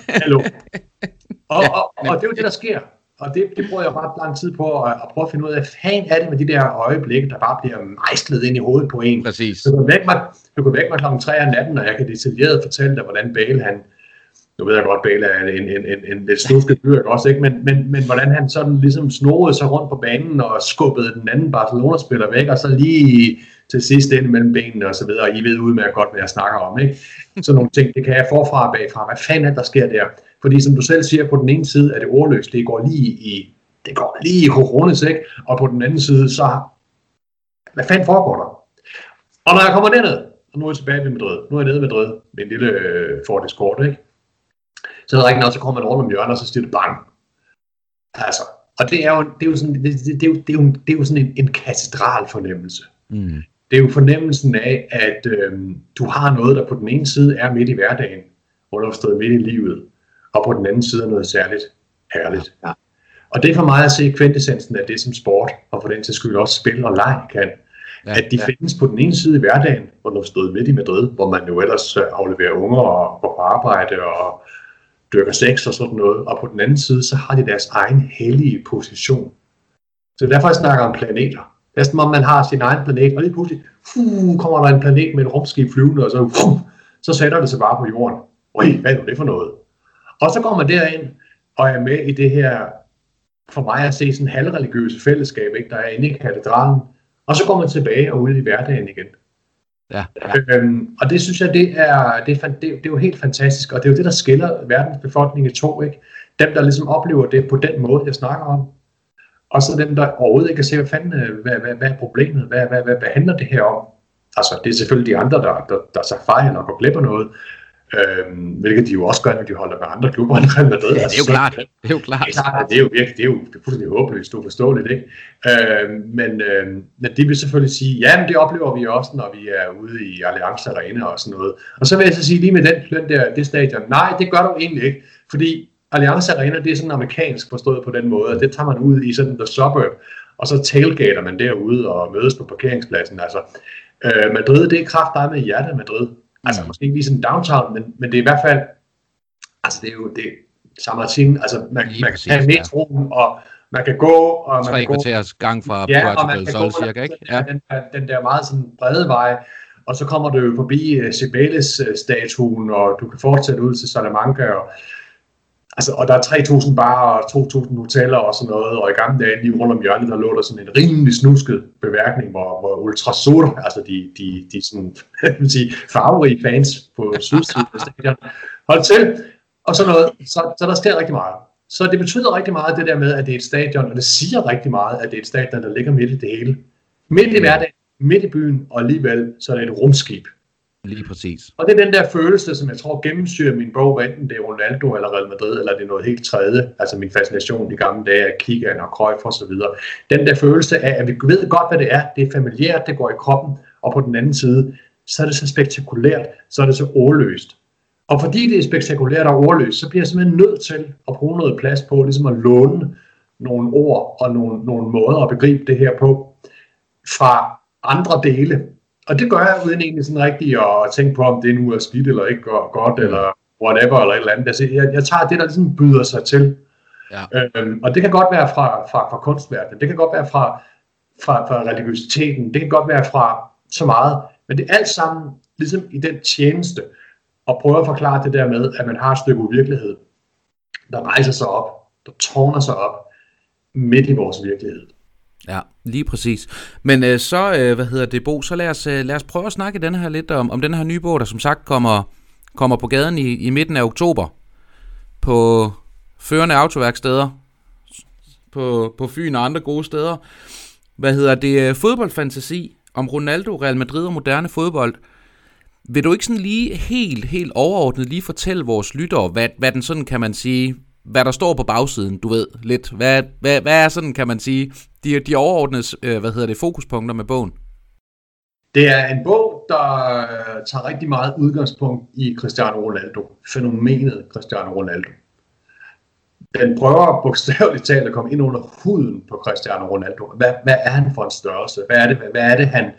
S2: Hallo. *laughs* Og, og, og det er jo det, der sker. Og det, det bruger jeg ret lang tid på at, at prøve at finde ud af, hvad fanden er det med de der øjeblikke, der bare bliver mejslet ind i hovedet på en.
S1: Præcis.
S2: Du kan vække mig, du kan vække mig klokken 3 om natten, og jeg kan detaljeret fortælle dig, hvordan Bale han, nu ved jeg godt, Bale er en, en, en, en lidt snusket dyr, også, ikke? Men, men, men hvordan han sådan ligesom snorede sig rundt på banen og skubbede den anden Barcelona-spiller væk, og så lige til sidst ind mellem benene og så videre, og I ved udmærket godt, hvad jeg snakker om, ikke? Så nogle ting, det kan jeg forfra og bagfra. Hvad fanden er der sker der? Fordi som du selv siger, på den ene side er det ordløst, det går lige i, det går lige i coronas, ikke? Og på den anden side, så, hvad fanden foregår der? Og når jeg kommer derned, og nu er jeg tilbage ved Madrid, nu er jeg nede ved Madrid med en lille øh, Ford Escort, ikke? Så er ikke noget, så kommer man rundt om hjørnet, og så siger det bang. Altså, og det er jo, det er jo sådan, det, det, det, er jo, det, er jo, det er jo sådan en, en katedral fornemmelse.
S1: Mm.
S2: Det er jo fornemmelsen af, at øhm, du har noget, der på den ene side er midt i hverdagen, underforstået midt i livet, og på den anden side er noget særligt herligt. Ja. Og det er for mig at se kvintessensen af det, som sport, og for den til skyld også spil og leg kan. Ja, at de ja. findes på den ene side i hverdagen, underforstået midt i Madrid, hvor man jo ellers øh, afleverer unger og går på arbejde og dyrker sex og sådan noget, og på den anden side, så har de deres egen hellige position. Så derfor jeg snakker om planeter. Det er som om man har sin egen planet, og lige pludselig uh, kommer der en planet med et rumskib flyvende, og så, uh, så sætter det sig bare på jorden. Ui, hvad er det for noget? Og så går man derind og er med i det her, for mig at se sådan halvreligiøse fællesskab, ikke, der er inde i katedralen, og så går man tilbage og ud i hverdagen igen.
S1: Ja, ja.
S2: Øhm, og det synes jeg, det er, det, er, det, det er jo helt fantastisk, og det er jo det, der skiller verdens befolkning i to. Ikke? Dem, der ligesom oplever det på den måde, jeg snakker om, og så dem, der overhovedet ikke kan se, hvad fanden, øh, hvad, hvad, hvad er problemet, hvad, hvad, hvad, hvad handler det her om? Altså, det er selvfølgelig de andre, der, der, der tager fejl og går glip af noget, Øhm, hvilket de jo også gør, når de holder med andre klubber end Real Madrid.
S1: Ja, det er jo klart. Det er jo klart.
S2: Det er jo virkelig, det er jo det er fuldstændig håbløst, uforståeligt, ikke? Øhm, men, øhm, men de vil selvfølgelig sige, ja, men det oplever vi også, når vi er ude i Allianz Arena og sådan noget. Og så vil jeg så sige lige med den, den der, det stadion, nej, det gør du egentlig ikke, fordi Allianz Arena, det er sådan amerikansk forstået på den måde, at det tager man ud i sådan the suburb, og så tailgater man derude og mødes på parkeringspladsen. Altså, øh, Madrid, det er kraft med hjertet Madrid. Altså måske ikke lige sådan downtown, men, men det er i hvert fald, altså det er jo det samme Martin, altså man, man kan have metroen, ja. og man kan gå, og man
S1: Tre
S2: kan gå,
S1: kvarters gang fra
S2: ja,
S1: Puerto
S2: man
S1: del
S2: kan
S1: Sol,
S2: gå
S1: cirka, ikke?
S2: Ja. Den, der, den der meget sådan brede vej, og så kommer du jo forbi uh, Cibeles-statuen, og du kan fortsætte ud til Salamanca, og Altså, og der er 3.000 barer og 2.000 hoteller og sådan noget, og i gamle dage lige rundt om hjørnet, der lå der sådan en rimelig snusket beværkning, hvor, hvor Ultrasur, altså de, de, de sådan, *laughs* vil sige, farverige fans på sydsiden af stadion, holdt til, og sådan noget. Så, så der sker rigtig meget. Så det betyder rigtig meget det der med, at det er et stadion, og det siger rigtig meget, at det er et stadion, der ligger midt i det hele. Midt i hverdagen, midt i byen, og alligevel så er det et rumskib.
S1: Lige præcis.
S2: Og det er den der følelse, som jeg tror gennemsyrer min bog, hvad enten det er Ronaldo eller Real Madrid, eller det er noget helt tredje, altså min fascination i gamle dage af Kigan og Cruyff og så videre. Den der følelse af, at vi ved godt, hvad det er, det er familiært, det går i kroppen, og på den anden side, så er det så spektakulært, så er det så ordløst. Og fordi det er spektakulært og ordløst, så bliver jeg simpelthen nødt til at bruge noget plads på, ligesom at låne nogle ord og nogle, nogle måder at begribe det her på fra andre dele og det gør jeg uden egentlig sådan rigtig at tænke på, om det nu er skidt eller ikke går godt, eller whatever, eller et eller andet. Altså, jeg, jeg tager det, der ligesom byder sig til. Ja. Øhm, og det kan godt være fra, fra, fra kunstverdenen, det kan godt være fra, fra, fra religiøsiteten, det kan godt være fra så meget, men det er alt sammen ligesom i den tjeneste, og prøve at forklare det der med, at man har et stykke uvirkelighed, der rejser sig op, der tårner sig op midt i vores virkelighed.
S1: Ja, lige præcis. Men øh, så, øh, hvad hedder det, Bo, så lad os, øh, lad os prøve at snakke den her lidt om, om den her nye bog, der som sagt kommer, kommer på gaden i, i midten af oktober på førende autoværksteder på, på Fyn og andre gode steder. Hvad hedder det? Øh, fodboldfantasi om Ronaldo, Real Madrid og moderne fodbold. Vil du ikke sådan lige helt, helt overordnet lige fortælle vores lyttere, hvad, hvad den sådan kan man sige, hvad der står på bagsiden, du ved, lidt. Hvad, hvad, hvad er sådan, kan man sige, de, de overordnede, øh, hvad hedder det, fokuspunkter med bogen?
S2: Det er en bog, der øh, tager rigtig meget udgangspunkt i Cristiano Ronaldo. Fænomenet Cristiano Ronaldo. Den prøver bogstaveligt talt at komme ind under huden på Cristiano Ronaldo. Hvad, hvad er han for en størrelse? Hvad er det, hvad er det, han,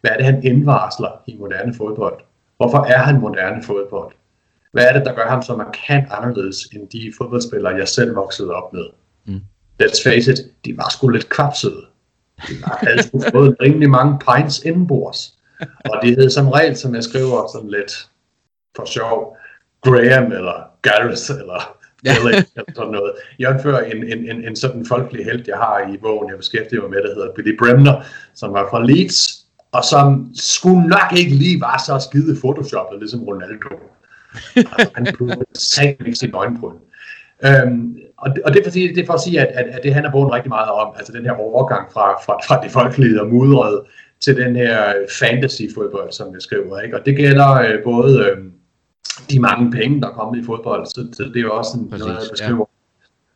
S2: hvad er det, han indvarsler i moderne fodbold? Hvorfor er han moderne fodbold? Hvad er det, der gør ham så markant anderledes end de fodboldspillere, jeg selv voksede op med? Mm. Let's face it, de var sgu lidt kvapsede. De havde sgu fået rimelig mange pints indenbords. Og de hed som regel, som jeg skriver sådan lidt for sjov, Graham eller Gareth eller ja. eller sådan noget. Jeg fører en, en, en, en sådan folkelig held, jeg har i bogen, jeg beskæftiger mig med, der hedder Billy Bremner, som var fra Leeds, og som skulle nok ikke lige var så skide photoshoppet, ligesom Ronaldo. Altså, han kunne satme ikke sin på Øhm, og, det, og det, er for, det er for at sige, at, at, at det handler bogen rigtig meget om, altså den her overgang fra, fra, fra det folkelige og mudrede til den her fantasy-fodbold, som jeg skriver. Ikke? Og det gælder øh, både øh, de mange penge, der er kommet i fodbold, så, så det er jo også en, Præcis, noget, jeg beskriver.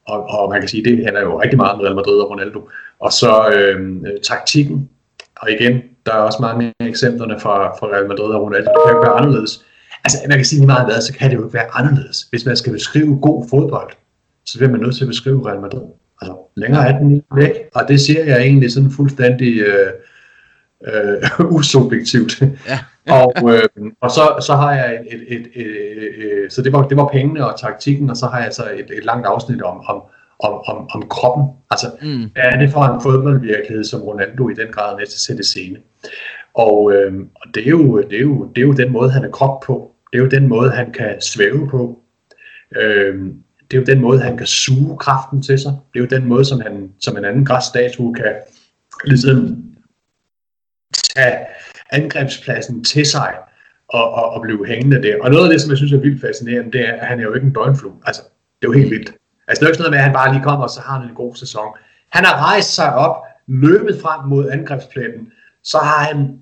S2: Ja. Og, og man kan sige, det handler jo rigtig meget om Real Madrid og Ronaldo. Og så øh, taktikken, og igen, der er også mange eksemplerne fra, fra Real Madrid og Ronaldo, det kan jo være anderledes. Altså, man kan sige lige meget hvad, så kan det jo ikke være anderledes. Hvis man skal beskrive god fodbold, så bliver man nødt til at beskrive Real Madrid. Altså, længere er den ikke væk, og det siger jeg egentlig sådan fuldstændig øh, øh, *laughs* usubjektivt. Ja. *laughs* og, øh, og så, så har jeg et, et, et, et, et, så det var, det var pengene og taktikken, og så har jeg så et, et langt afsnit om, om, om, om, om kroppen. Altså, mm. hvad er det for en fodboldvirkelighed, som Ronaldo i den grad er med til at sætte scene? Og, øh, og det, er jo, det, er jo, det er jo den måde, han er krop på. Det er jo den måde, han kan svæve på. Øh, det er jo den måde, han kan suge kraften til sig. Det er jo den måde, som, han, som en anden græsstatue kan ligesom tage angrebspladsen til sig og, og, og blive hængende der. Og noget af det, som jeg synes er vildt fascinerende, det er, at han er jo ikke en døgnflue. Altså, det er jo helt vildt. Altså, det er jo ikke sådan noget med, at han bare lige kommer, og så har han en god sæson. Han har rejst sig op, løbet frem mod angrebspladsen, så har han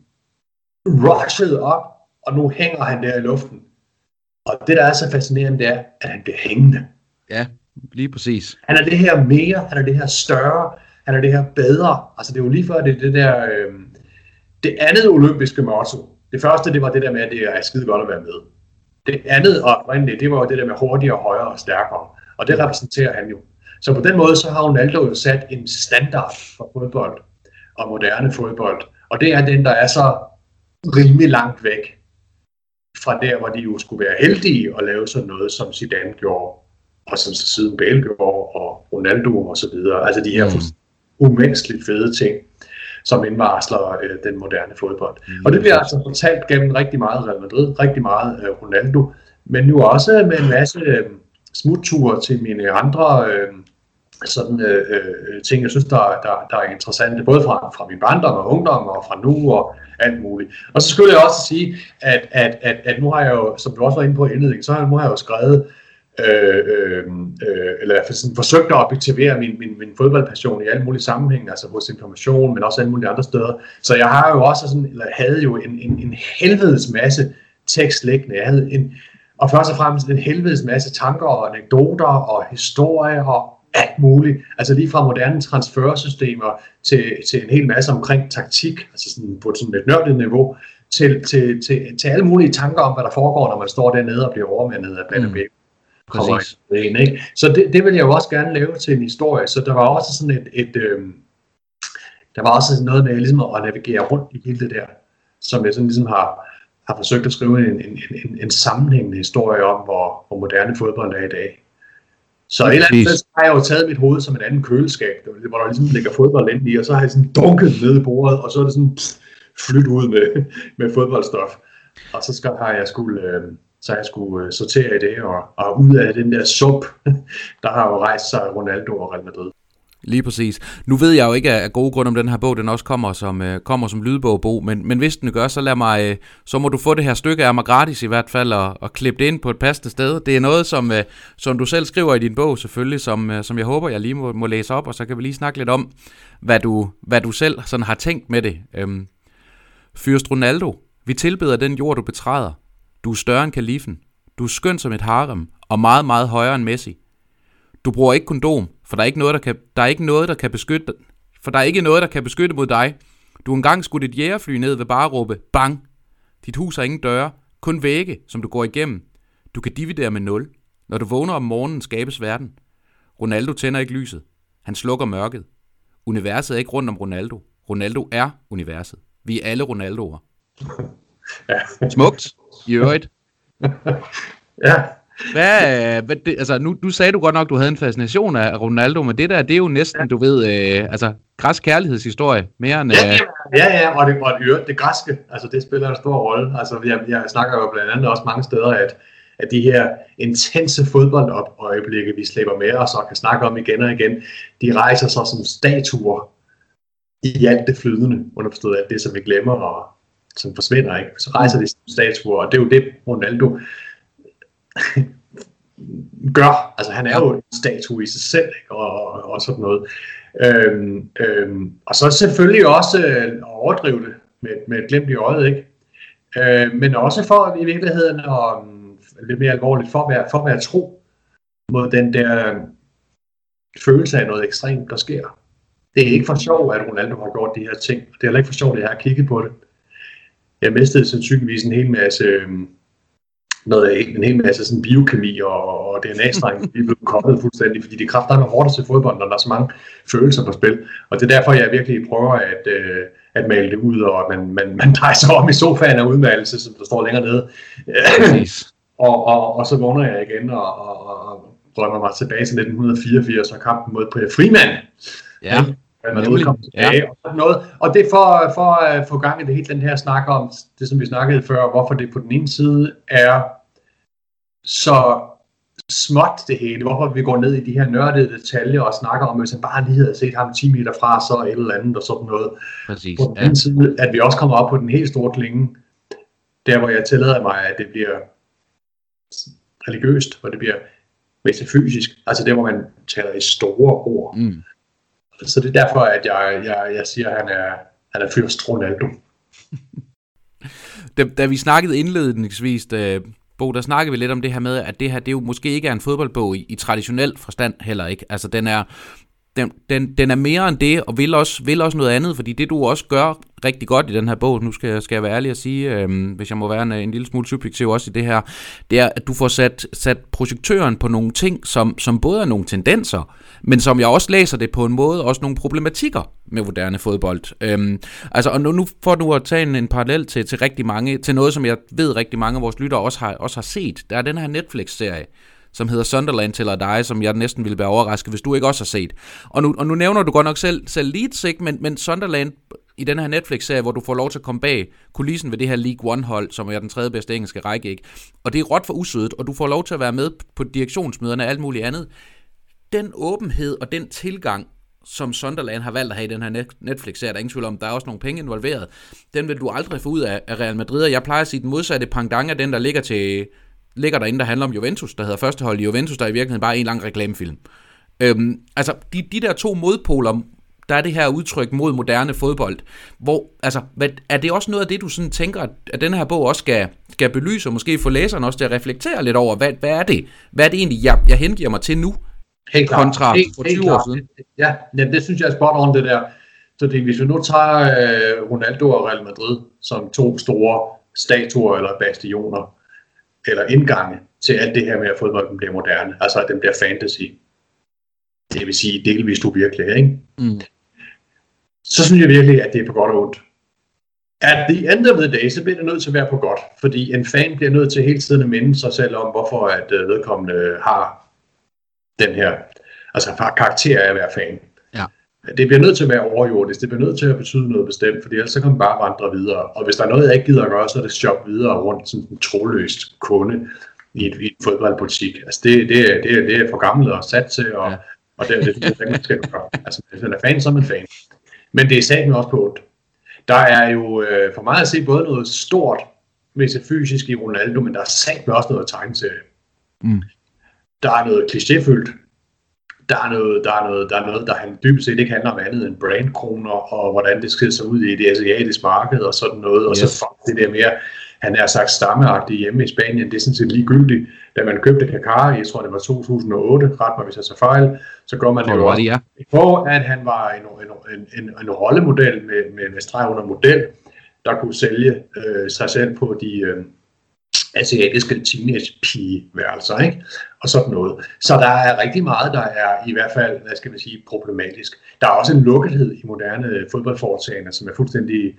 S2: rushet op, og nu hænger han der i luften. Og det, der er så fascinerende, det er, at han bliver hængende.
S1: Ja, lige præcis.
S2: Han er det her mere, han er det her større, han er det her bedre. Altså det er jo lige før, det er det der, øh, det andet olympiske motto. Det første, det var det der med, at det er skide godt at være med. Det andet oprindeligt, det var jo det der med hurtigere, højere og stærkere. Og det repræsenterer han jo. Så på den måde, så har Ronaldo jo sat en standard for fodbold og moderne fodbold. Og det er den, der er så rimelig langt væk fra der, hvor de jo skulle være heldige at lave sådan noget, som Zidane gjorde, og som siden Bale gjorde, og Ronaldo og så videre. Altså de her mm. umenneskeligt fede ting, som indvarsler øh, den moderne fodbold. Mm. Og det bliver altså fortalt gennem rigtig meget Real Madrid, rigtig meget øh, Ronaldo, men nu også med en masse øh, smutture til mine andre øh, sådan øh, øh, ting, jeg synes, der, der, der er interessante, både fra, fra min barndom og ungdom og fra nu og alt muligt. Og så skulle jeg også sige, at, at, at, at nu har jeg jo, som du også var inde på i indledningen, så har, nu har jeg jo skrevet, øh, øh, øh, eller sådan forsøgt at objektivere min, min, min fodboldpassion i alle mulige sammenhænge, altså hos information, men også alle mulige andre steder. Så jeg har jo også sådan, eller havde jo en, en, en helvedes masse tekst liggende. Jeg havde en, og først og fremmest en helvedes masse tanker og anekdoter og historier og alt muligt. Altså lige fra moderne transfersystemer til, til en hel masse omkring taktik, altså sådan på sådan et nørdet niveau, til, til, til, til alle mulige tanker om, hvad der foregår, når man står dernede og bliver overmandet af Band mm. Præcis. Ind, ikke? Så det, det vil jeg jo også gerne lave til en historie. Så der var også sådan et, et øh, der var også noget med ligesom at navigere rundt i hele det der, som jeg sådan ligesom har, har forsøgt at skrive en, en, en, en sammenhængende historie om, hvor, hvor moderne fodbold er i dag. Så et eller andet sted, så har jeg jo taget mit hoved som et andet køleskab, hvor der ligesom ligger fodbold ind i, og så har jeg sådan dunket ned i bordet, og så er det sådan pff, flyttet ud med, *laughs* med fodboldstof. Og så skal, har jeg skulle, øh, så har jeg skulle øh, sortere i det, og, og ud af den der sup, *laughs* der har jo rejst sig Ronaldo og Real Madrid.
S1: Lige præcis. Nu ved jeg jo ikke af gode grunde, om den her bog den også kommer som, øh, kommer som lydbog, Bo, men, men hvis den gør, så lad mig, øh, så må du få det her stykke af mig gratis i hvert fald, og, og klippe det ind på et passende sted. Det er noget, som, øh, som du selv skriver i din bog selvfølgelig, som, øh, som jeg håber, jeg lige må, må læse op, og så kan vi lige snakke lidt om, hvad du, hvad du selv sådan har tænkt med det. Øhm, Fyrst Ronaldo, vi tilbeder den jord, du betræder. Du er større end kalifen. Du er skøn som et harem, og meget, meget højere end Messi. Du bruger ikke kondom, for der er ikke noget, der kan, der er ikke noget, der kan beskytte for der er ikke noget, der kan beskytte mod dig. Du engang skudt et jægerfly ned ved bare råbe, bang. Dit hus har ingen døre, kun vægge, som du går igennem. Du kan dividere med 0. Når du vågner om morgenen, skabes verden. Ronaldo tænder ikke lyset. Han slukker mørket. Universet er ikke rundt om Ronaldo. Ronaldo er universet. Vi er alle Ronaldoer. Ja. Smukt, i øvrigt. *laughs*
S2: ja.
S1: Hvad, hvad det, altså nu, nu sagde du godt nok, du havde en fascination af Ronaldo, men det der, det er jo næsten, ja. du ved, øh, altså græsk kærlighedshistorie, mere end...
S2: Ja, ja, ja, og det, og det, det græske, altså det spiller en stor rolle. Altså jeg, jeg snakker jo blandt andet også mange steder, at, at de her intense fodboldøjeblikke, vi slæber med os og kan snakke om igen og igen, de rejser sig som statuer i alt det flydende, underforstået alt det, som vi glemmer og som forsvinder, ikke? så rejser de som statuer, og det er jo det, Ronaldo *laughs* gør. Altså han er jo en statue i sig selv, ikke? Og, og sådan noget. Øhm, øhm, og så selvfølgelig også øh, at overdrive det med, med et glimt i øjet, ikke? Øh, men også for i virkeligheden og um, lidt mere alvorligt, for at være, for at være tro mod den der øh, følelse af noget ekstremt, der sker. Det er ikke for sjov, at Ronaldo har gjort de her ting. Det er heller ikke for sjov, at jeg har kigget på det. Jeg mistede sandsynligvis en hel masse, øh, noget, en hel masse sådan biokemi og, og DNA-streng, de *laughs* er blevet koblet fuldstændig, fordi det kræfter med hårdt til fodbold, når der er så mange følelser på spil. Og det er derfor, jeg virkelig prøver at, øh, at male det ud, og man, man, man drejer sig om i sofaen af udvalgelse, som der står længere nede. *laughs* og, og, og så vågner jeg igen og, og, og drømmer mig tilbage til 1984 og kampen mod Freeman.
S1: Ja.
S2: Man udkom tilbage ja. og sådan noget. Og det er for, for at få gang i det hele den her snak om, det som vi snakkede før, hvorfor det på den ene side er så småt det hele, hvorfor vi går ned i de her nørdede detaljer og snakker om, hvis han bare lige havde set ham 10 meter fra, så et eller andet og sådan noget.
S1: Præcis.
S2: På den anden ja. side, at vi også kommer op på den helt store klinge, der hvor jeg tillader mig, at det bliver religiøst, hvor det bliver metafysisk, altså der hvor man taler i store ord. Mm. Så det er derfor, at jeg, jeg, jeg siger, at han er, han er fyrst Ronaldo.
S1: da, da vi snakkede indledningsvis, da, Bo, der snakkede vi lidt om det her med, at det her det jo måske ikke er en fodboldbog i, i traditionel forstand heller ikke. Altså den er, den, den, den er mere end det, og vil også, vil også noget andet, fordi det du også gør rigtig godt i den her bog, nu skal, jeg, skal jeg være ærlig at sige, øh, hvis jeg må være en, en lille smule subjektiv også i det her, det er, at du får sat, sat projektøren på nogle ting, som, som både er nogle tendenser, men som jeg også læser det på en måde, også nogle problematikker med moderne fodbold. Øhm, altså, og nu, nu får du at tage en, en parallel til, til rigtig mange, til noget, som jeg ved rigtig mange af vores lyttere også har, også har set. Der er den her Netflix-serie, som hedder Sunderland til dig, som jeg næsten ville være overrasket, hvis du ikke også har set. Og nu, og nu nævner du godt nok selv, selv Leeds, ikke? Men, men Sunderland i den her Netflix-serie, hvor du får lov til at komme bag kulissen ved det her League One-hold, som er den tredje bedste engelske række, ikke? Og det er råt for usødet, og du får lov til at være med på direktionsmøderne og alt muligt andet. Den åbenhed og den tilgang, som Sunderland har valgt at have i den her Netflix-serie, der er ingen tvivl om, der er også nogle penge involveret, den vil du aldrig få ud af, Real Madrid, og jeg plejer at sige, at den modsatte pangdang er den, der ligger til ligger derinde, der handler om Juventus, der hedder første hold i Juventus, der er i virkeligheden bare en lang reklamefilm. Øhm, altså, de, de der to modpoler, der er det her udtryk mod moderne fodbold, hvor, altså, hvad, er det også noget af det, du sådan tænker, at, den her bog også skal, skal belyse, og måske få læseren også til at reflektere lidt over, hvad, hvad er det? Hvad er det egentlig, jeg, jeg hengiver mig til nu?
S2: Helt klart. Kontra helt, for 20 helt år siden. Ja, ja, det synes jeg er spot on, det der. Så det, hvis vi nu tager øh, Ronaldo og Real Madrid som to store statuer eller bastioner, eller indgange til alt det her med, at fodbolden bliver moderne, altså at den bliver fantasy. Det vil sige delvist uvirkelig, ikke? Mm. Så synes jeg virkelig, at det er på godt og ondt. At the end of the day, så bliver det nødt til at være på godt, fordi en fan bliver nødt til hele tiden at minde sig selv om, hvorfor at øh, vedkommende har den her, altså har karakter af at være fan. Det bliver nødt til at være overjordisk, det bliver nødt til at betyde noget bestemt, fordi ellers så kan man bare vandre videre. Og hvis der er noget, jeg ikke gider at gøre, så er det shop videre rundt sådan en troløst kunde i et, i et fodboldpolitik. Altså det, det, er, det, er, det er for gammelt og sat til, og, ja. og det, det, det, det skal du gøre. Altså hvis man er fan, så er man fan. Men det er satme også på ondt. Der er jo øh, for mig at se både noget stort fysisk i Ronaldo, men der er satme også noget tegn til. Mm. Der er noget klichéfyldt der er noget, der er noget, der er noget, der han dybest set ikke handler om andet end brandkroner, og hvordan det skal se ud i det asiatiske marked, og sådan noget, yes. og så det der mere, han er sagt stammeagtigt hjemme i Spanien, det er sådan set ligegyldigt. da man købte Kaká, jeg tror det var 2008, ret mig hvis jeg så fejl, så går man det jo også på, at han var en, en, en, en, en rollemodel med, med, med streg under model, der kunne sælge øh, sig selv på de øh, asiatiske teenage-pige-værelser, ikke? og sådan noget. Så der er rigtig meget, der er i hvert fald, hvad skal man sige, problematisk. Der er også en lukkethed i moderne fodboldforetagende, som er fuldstændig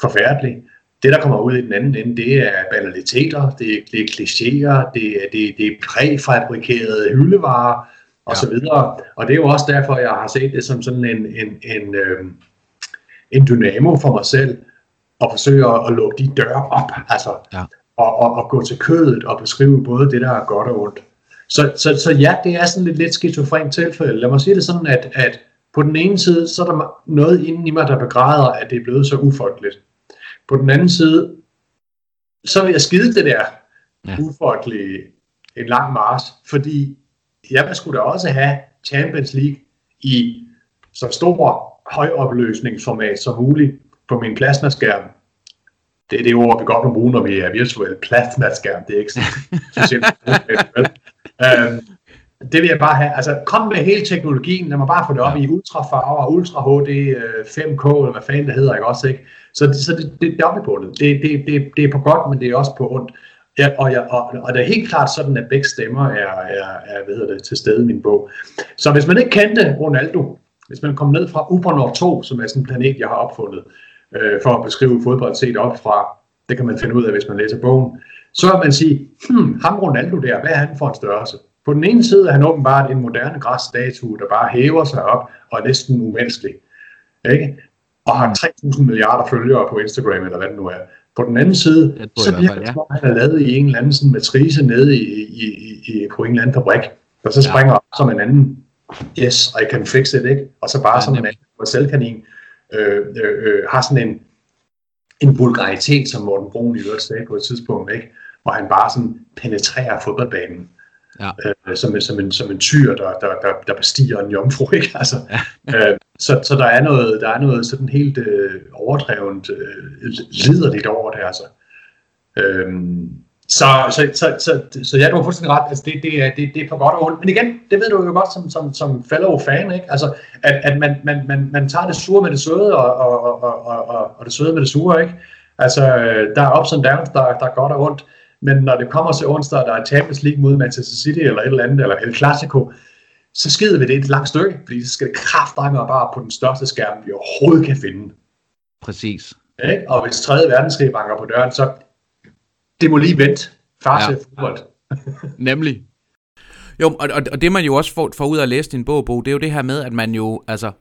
S2: forfærdelig. Det, der kommer ud i den anden ende, det er banaliteter, det er, det er klichéer, det er, det, det er præfabrikerede hyldevarer osv. Ja. Og det er jo også derfor, jeg har set det som sådan en, en, en, øh, en dynamo for mig selv, at forsøge at, at lukke de døre op, altså, ja. Og, og, og gå til kødet og beskrive både det, der er godt og ondt. Så, så, så ja, det er sådan lidt, lidt skizofrent tilfælde. Lad mig sige det sådan, at, at på den ene side, så er der noget inden i mig, der begræder, at det er blevet så ufolkeligt. På den anden side, så vil jeg skide det der ja. ufolkelige en lang mars, fordi jeg vil skulle da også have Champions League i så stor højopløsningsformat som muligt på min plasmaskærm. Det er det ord, vi godt må bruge, når vi er virtuelle plasmaskærm. Det er ikke sådan specielt. øhm, det vil jeg bare have. Altså, kom med hele teknologien. Lad mig bare få det op ja. i ultrafarver, ultra HD, 5K, øh, eller hvad fanden det hedder, ikke også, ikke? Så, så det, det, det er oppe på det. Det, det, det. det er på godt, men det er også på ondt. Ja, og, jeg, og, og det er helt klart sådan, at begge stemmer er, er, er hvad hedder det, til stede i min bog. Så hvis man ikke kendte Ronaldo, hvis man kom ned fra Ubernor 2, som er sådan en planet, jeg har opfundet, øh, for at beskrive fodbold set op fra, det kan man finde ud af, hvis man læser bogen, så vil man sige, hmm, ham Ronaldo der, hvad er han for en størrelse? På den ene side er han åbenbart en moderne græsstatue, der bare hæver sig op og er næsten umenneskelig. Ikke? Og har 3.000 milliarder følgere på Instagram, eller hvad det nu er. På den anden side, så virker det, som om han er lavet i en eller anden sådan matrice nede i, i, i, på en eller anden fabrik, der så springer ja. op som en anden, yes, I can fix it, ikke? Og så bare ja, som en anden selvkanin, øh, øh, øh, har sådan en, en vulgaritet, som Morten Brun i øvrigt sagde på et tidspunkt, ikke? hvor han bare sådan penetrerer fodboldbanen. Ja. Øh, som, som, en, som en tyr, der, der, der, der bestiger en jomfru. *laughs* Ikke? Altså, ja. øh, så, så der er noget, der er noget sådan helt øh, overdrevent øh, liderligt over det. Altså. Øhm, så, så, så, så, så ja, du har fuldstændig ret. Altså, det, det, er, det, det er for godt og ondt. Men igen, det ved du jo godt som, som, som fellow fan, ikke? Altså, at, at man, man, man, man tager det sure med det søde, og, og, og, og, og det søde med det sure, ikke? Altså, der er ups and downs, der, der er godt og ondt. Men når det kommer til onsdag, der er Champions League mod Manchester City eller et eller andet, eller El Clasico, så skider vi det et langt stykke, fordi så skal det kraftdrenge bare på den største skærm, vi overhovedet kan finde.
S1: Præcis.
S2: Ikke? Og hvis 3. verdenskrig banker på døren, så det må lige vente. Far ja. fodbold. *laughs*
S1: Nemlig. Jo, og, og, det man jo også får, får ud af at læse din bog, Bo, det er jo det her med, at man jo, altså,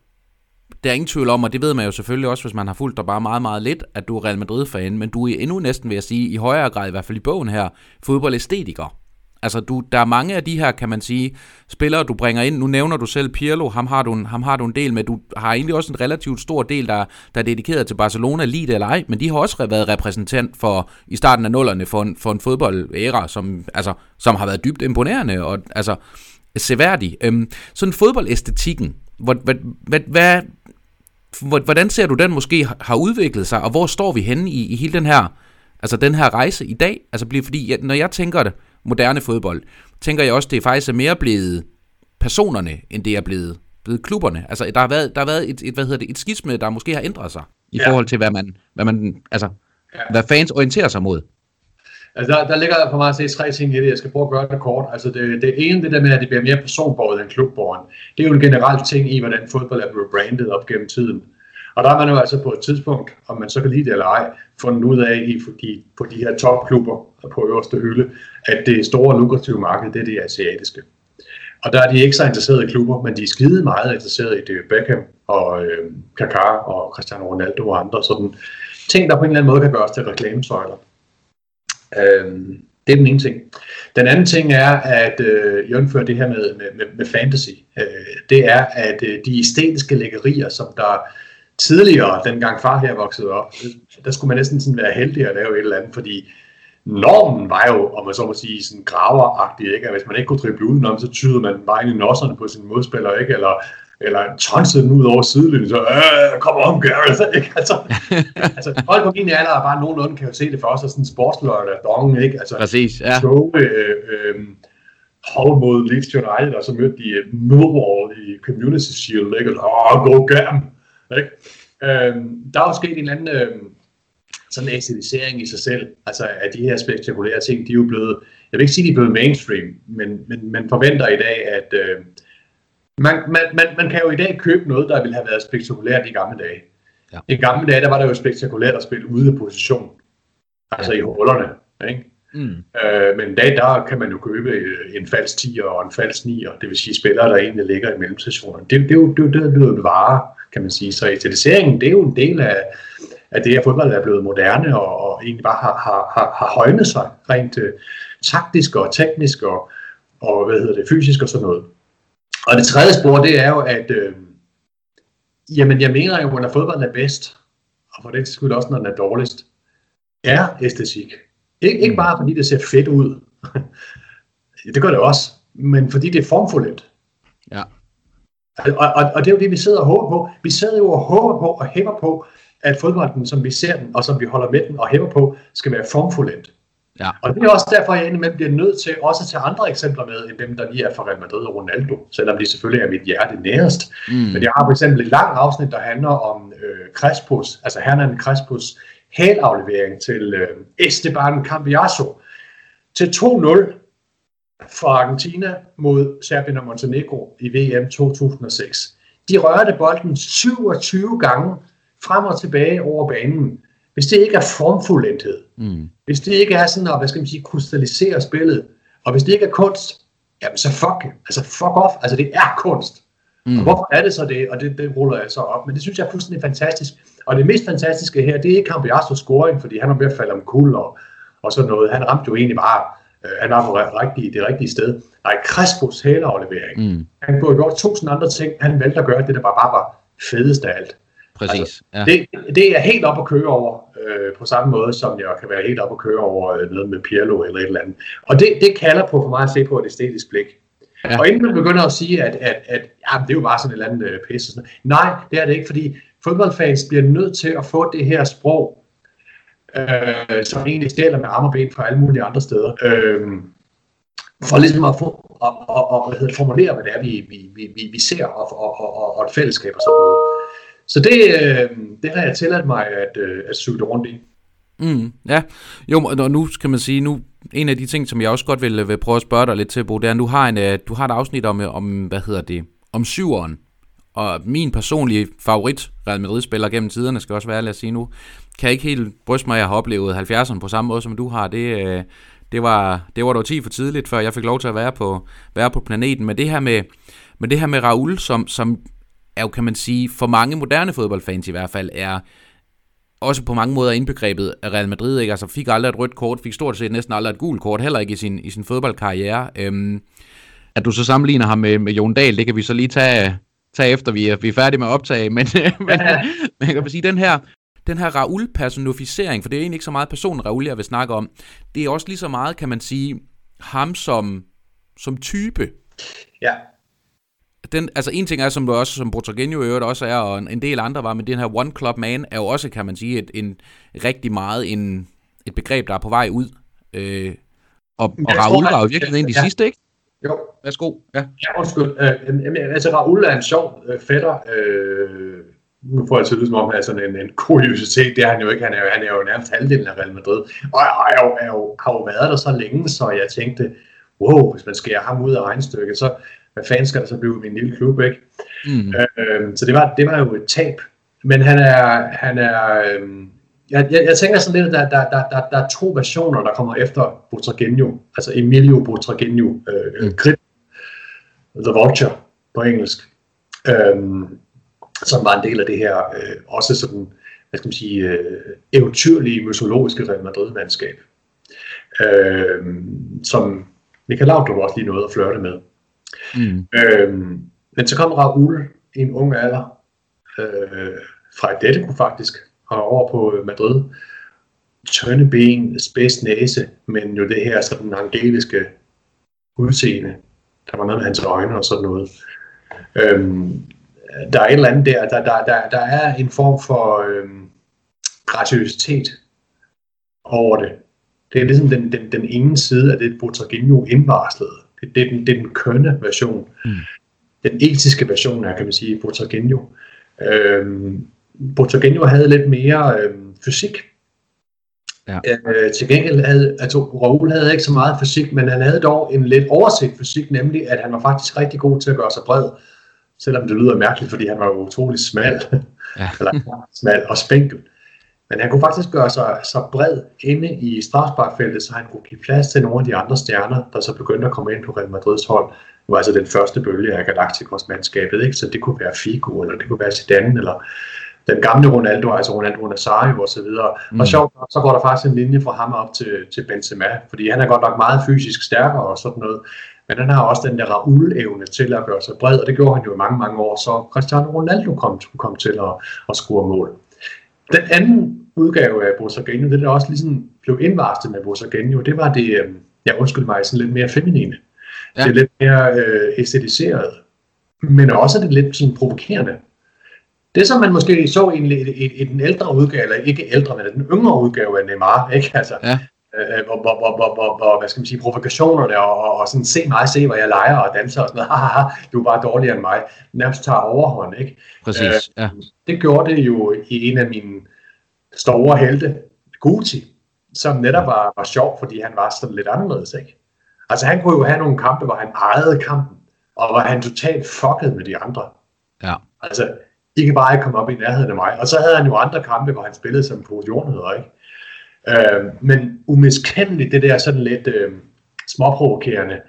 S1: der er ingen tvivl om, og det ved man jo selvfølgelig også, hvis man har fulgt dig bare meget, meget lidt, at du er Real Madrid-fan, men du er endnu næsten, vil jeg sige, i højere grad, i hvert fald i bogen her, fodboldæstetiker. Altså, du, der er mange af de her, kan man sige, spillere, du bringer ind. Nu nævner du selv Pirlo, ham har du en, ham har du en del med. Du har egentlig også en relativt stor del, der, der er dedikeret til Barcelona, lige det eller ej, men de har også været repræsentant for, i starten af nullerne for en, for en fodboldæra, som, altså, som har været dybt imponerende og altså, seværdig. Øhm, sådan fodboldæstetikken, hvad, hvad, hvad, hvad, hvordan ser du den måske har udviklet sig, og hvor står vi henne i, i hele den her, altså den her rejse i dag? Altså, fordi når jeg tænker det, moderne fodbold, tænker jeg også, det er faktisk er mere blevet personerne, end det er blevet, blevet klubberne. Altså, der har været, der har været et, et, hvad hedder det, et skisme, der måske har ændret sig, i ja. forhold til, hvad man, hvad man altså, ja. hvad fans orienterer sig mod.
S2: Altså, der, der ligger for mig at se tre ting i det. Jeg skal prøve at gøre det kort. Altså, det, det ene, det der med, at det bliver mere personbordet end klubborgen. Det er jo en generel ting i, hvordan fodbold er blevet brandet op gennem tiden. Og der har man jo altså på et tidspunkt, om man så kan lide det eller ej, fundet ud af i fordi på de her topklubber på øverste hylde, at det store lukrative marked, det er det asiatiske. Og der er de ikke så interesserede i klubber, men de er skide meget interesserede i det Beckham og øh, Kaká og Cristiano Ronaldo og andre sådan ting, der på en eller anden måde kan gøres til reklamesøjler. Øh, det er den ene ting. Den anden ting er, at øh, jævnfører det her med, med, med fantasy, øh, det er, at øh, de æstetiske lækkerier, som der tidligere, dengang far her voksede op, der skulle man næsten sådan være heldig at lave et eller andet, fordi normen var jo, om man så må sige, sådan graveragtig, ikke? At hvis man ikke kunne drible udenom, så tyder man bare ind i nosserne på sine modspillere, ikke? Eller, eller tonset den ud over sidelinjen, så øh, kom on, Gareth, *laughs* ikke? Altså, *laughs* altså folk på min alder er bare nogenlunde kan jo se det for os, og sådan sportslørdag, dongen, ikke? Altså,
S1: Præcis, ja.
S2: Så, øh, øh, hold mod Leeds United, og så mødte de Millwall i Community Shield, ikke? Og åh, go gam, ikke? Øh, der er jo sket en eller anden øh, sådan asiatisering i sig selv, altså at de her spektakulære ting, de er jo blevet, jeg vil ikke sige, de er blevet mainstream, men, men man forventer i dag, at øh, man, man, man, man kan jo i dag købe noget, der ville have været spektakulært i gamle dage. Ja. I gamle dage, der var det jo spektakulært at spille ude af position, altså ja. i hullerne, ikke? Mm. Øh, men i dag, der kan man jo købe øh, en falsk 10 og en falsk 9, det vil sige spillere, der egentlig ligger i mellemstationerne. Det, det, det, det, det, er jo vare, kan man sige. Så æstetiseringen, det er jo en del af, at det her fodbold er blevet moderne og, og egentlig bare har, har, har, har højnet sig rent uh, taktisk og teknisk og, og hvad hedder det, fysisk og sådan noget. Og det tredje spor, det er jo, at øh, jamen, jeg mener jo, når fodbolden er bedst, og for det skyld også, når den er dårligst, er æstetik. Ik- ikke bare fordi det ser fedt ud. *laughs* det gør det også. Men fordi det er formfuldt.
S1: Ja.
S2: Og, og, og det er jo det, vi sidder og håber på. Vi sidder jo og håber på og hæver på, at fodbolden, som vi ser den, og som vi holder med den og hæver på, skal være formfuldt.
S1: Ja.
S2: Og det er også derfor, jeg indimellem bliver nødt til også at tage andre eksempler med, end dem, der lige er fra Real Madrid og Ronaldo, selvom de selvfølgelig er mit hjerte nærest. Mm. Men jeg har for eksempel et langt afsnit, der handler om øh, Crespos, altså Hernan Crespos hælaflevering til øh, Esteban Cambiaso til 2-0 fra Argentina mod Serbien og Montenegro i VM 2006. De rørte bolden 27 gange frem og tilbage over banen. Hvis det ikke er formfuldthed, mm. hvis det ikke er sådan at, hvad skal man sige, krystallisere spillet, og hvis det ikke er kunst, jamen så fuck, altså fuck off, altså det er kunst. Mm. Og hvorfor er det så det? Og det, det ruller jeg så op. Men det synes jeg er fuldstændig fantastisk. Og det mest fantastiske her, det er ikke Cambiasos scoring, fordi han er ved at falde om kul og, og sådan noget. Han ramte jo egentlig bare, han var på rigtige, det rigtige sted. Nej, Crespos hæleraflevering. Mm. Han kunne have gjort tusind andre ting. Han valgte at gøre det, der bare, bare var fedest af alt.
S1: Præcis. Altså,
S2: ja. det, det er helt op at køre over, øh, på samme måde som jeg kan være helt op at køre over øh, noget med Pirlo eller et eller andet. Og det, det kalder på for mig at se på et æstetisk blik. Ja. Og inden man begynder at sige, at, at, at ja, det er jo bare sådan et eller andet øh, pisse. Sådan. Nej, det er det ikke, fordi fodboldfans bliver nødt til at få det her sprog, øh, som egentlig stjæler med arme og ben fra alle mulige andre steder. Øh, for ligesom at få, at, at, at, at formulere, hvad det er, vi, vi, vi, vi ser, og, og, og, og et fællesskab og sådan noget. Så det, øh, det har jeg tilladt mig at, øh, at cykle rundt i.
S1: Mm, ja, jo, og nu kan man sige, nu en af de ting, som jeg også godt vil, vil prøve at spørge dig lidt til, Bo, det er, at du har, en, øh, du har et afsnit om, øh, om, hvad hedder det, om syveren, og min personlige favorit Real Madrid-spiller gennem tiderne, skal også være ærlig at sige nu, kan ikke helt bryste mig, at jeg har oplevet 70'erne på samme måde, som du har. Det, øh, det var, det var dog 10 for tidligt, før jeg fik lov til at være på, være på planeten. Men det her med, med det her med Raul, som, som er jo, kan man sige, for mange moderne fodboldfans i hvert fald, er også på mange måder indbegrebet af Real Madrid, ikke? Altså fik aldrig et rødt kort, fik stort set næsten aldrig et gult kort, heller ikke i sin, i sin fodboldkarriere. Øhm, at du så sammenligner ham med, med Jon Dahl, det kan vi så lige tage, tage efter, vi er, vi er færdige med at optage, men, *laughs* men, men jeg kan sige, den her, den her Raul-personificering, for det er egentlig ikke så meget personen Raul, jeg vil snakke om, det er også lige så meget, kan man sige, ham som, som type.
S2: Ja,
S1: den, altså en ting er, som du også, som Botagenio i øvrigt også er, og en, en del andre var, men den her One Club Man er jo også, kan man sige, et, en rigtig meget en, et begreb, der er på vej ud. Øh, og, og Raul var jo virkelig en af de ja. sidste, ikke?
S2: Jo.
S1: Værsgo. Ja,
S2: ja undskyld. Øh, altså, Raul er en sjov øh, fætter. Øh, nu får jeg til som om, han er sådan en, en kuriositet. Det er han jo ikke. Han er jo, han er jo nærmest halvdelen af Real Madrid. Og jeg jo, er jo, har jo været der så længe, så jeg tænkte, wow, hvis man skærer ham ud af regnstykket, så hvad fanden skal der så blive min lille klub, ikke? Mm. Øh, så det var, det var jo et tab. Men han er, han er øh, jeg, jeg, jeg tænker sådan lidt, at der, der, der, der, der er to versioner, der kommer efter Butragenio, altså Emilio Butragenio, øh, mm. Grip, The Vulture på engelsk, øh, som var en del af det her, øh, også sådan, hvad skal man sige, øh, eventyrlige, mytologiske Real Madrid-mandskab, øh, som Michael Laudrup også lige nåede at flørte med. Mm. Øhm, men så kom Raul i en ung alder øh, fra Atletico faktisk, og over på Madrid. Tønde ben, spids næse, men jo det her sådan angeliske udseende. Der var noget med hans øjne og sådan noget. Øhm, der er et eller andet der, der, der, der, der er en form for øh, graciøsitet over det. Det er ligesom den, den, den ene side af det, Botraginho indvarslede. Det, det, er den, det er den kønne version. Mm. Den etiske version er, kan man sige, Botraginho. Øhm, Botraginho havde lidt mere øh, fysik. Ja. Øh, til gengæld havde, altså Raoul havde ikke så meget fysik, men han havde dog en lidt overset fysik, nemlig at han var faktisk rigtig god til at gøre sig bred, selvom det lyder mærkeligt, fordi han var jo utrolig smal, ja. *laughs* eller smal og spinkel. Men han kunne faktisk gøre sig så bred inde i strafsparkfeltet, så han kunne give plads til nogle af de andre stjerner, der så begyndte at komme ind på Real Madrids hold. Det var altså den første bølge af Galacticos-mandskabet, ikke? så det kunne være Figo, eller det kunne være Zidane, eller den gamle Ronaldo, altså Ronaldo Nazario og så videre. Mm. Og sjovt, så går der faktisk en linje fra ham op til, til Benzema, fordi han er godt nok meget fysisk stærkere og sådan noget. Men han har også den der Raul-evne til at gøre sig bred, og det gjorde han jo i mange, mange år, så Cristiano Ronaldo kom, kom til at, at score mål. Den anden udgave af Borsagenio, det der også ligesom blev indvarslet med Borsagenio, det var det, øh, jeg undskyld mig, sådan lidt mere feminine. Ja. Det er lidt mere øh, æstetiseret, men også det lidt sådan provokerende. Det som man måske så i, i, i den ældre udgave, eller ikke ældre, men den yngre udgave af Neymar, ikke? Altså, ja. Øh, hvor, hvor, hvor, hvor, hvor, hvor, hvad skal man sige, provokationerne og, og, og sådan, se mig, se hvor jeg leger og danser og sådan noget, *laughs* haha, du er bare dårligere end mig, nærmest tager overhånd, ikke?
S1: Præcis, øh, ja.
S2: Det gjorde det jo i en af mine store helte, Gucci, som netop var, var sjov, fordi han var sådan lidt anderledes, ikke? Altså han kunne jo have nogle kampe, hvor han ejede kampen, og hvor han totalt fuckede med de andre.
S1: Ja.
S2: Altså, I kan bare ikke komme op i nærheden af mig. Og så havde han jo andre kampe, hvor han spillede som positionheder, ikke? Øh, men umiskendeligt det der sådan lidt øh, småprovokerende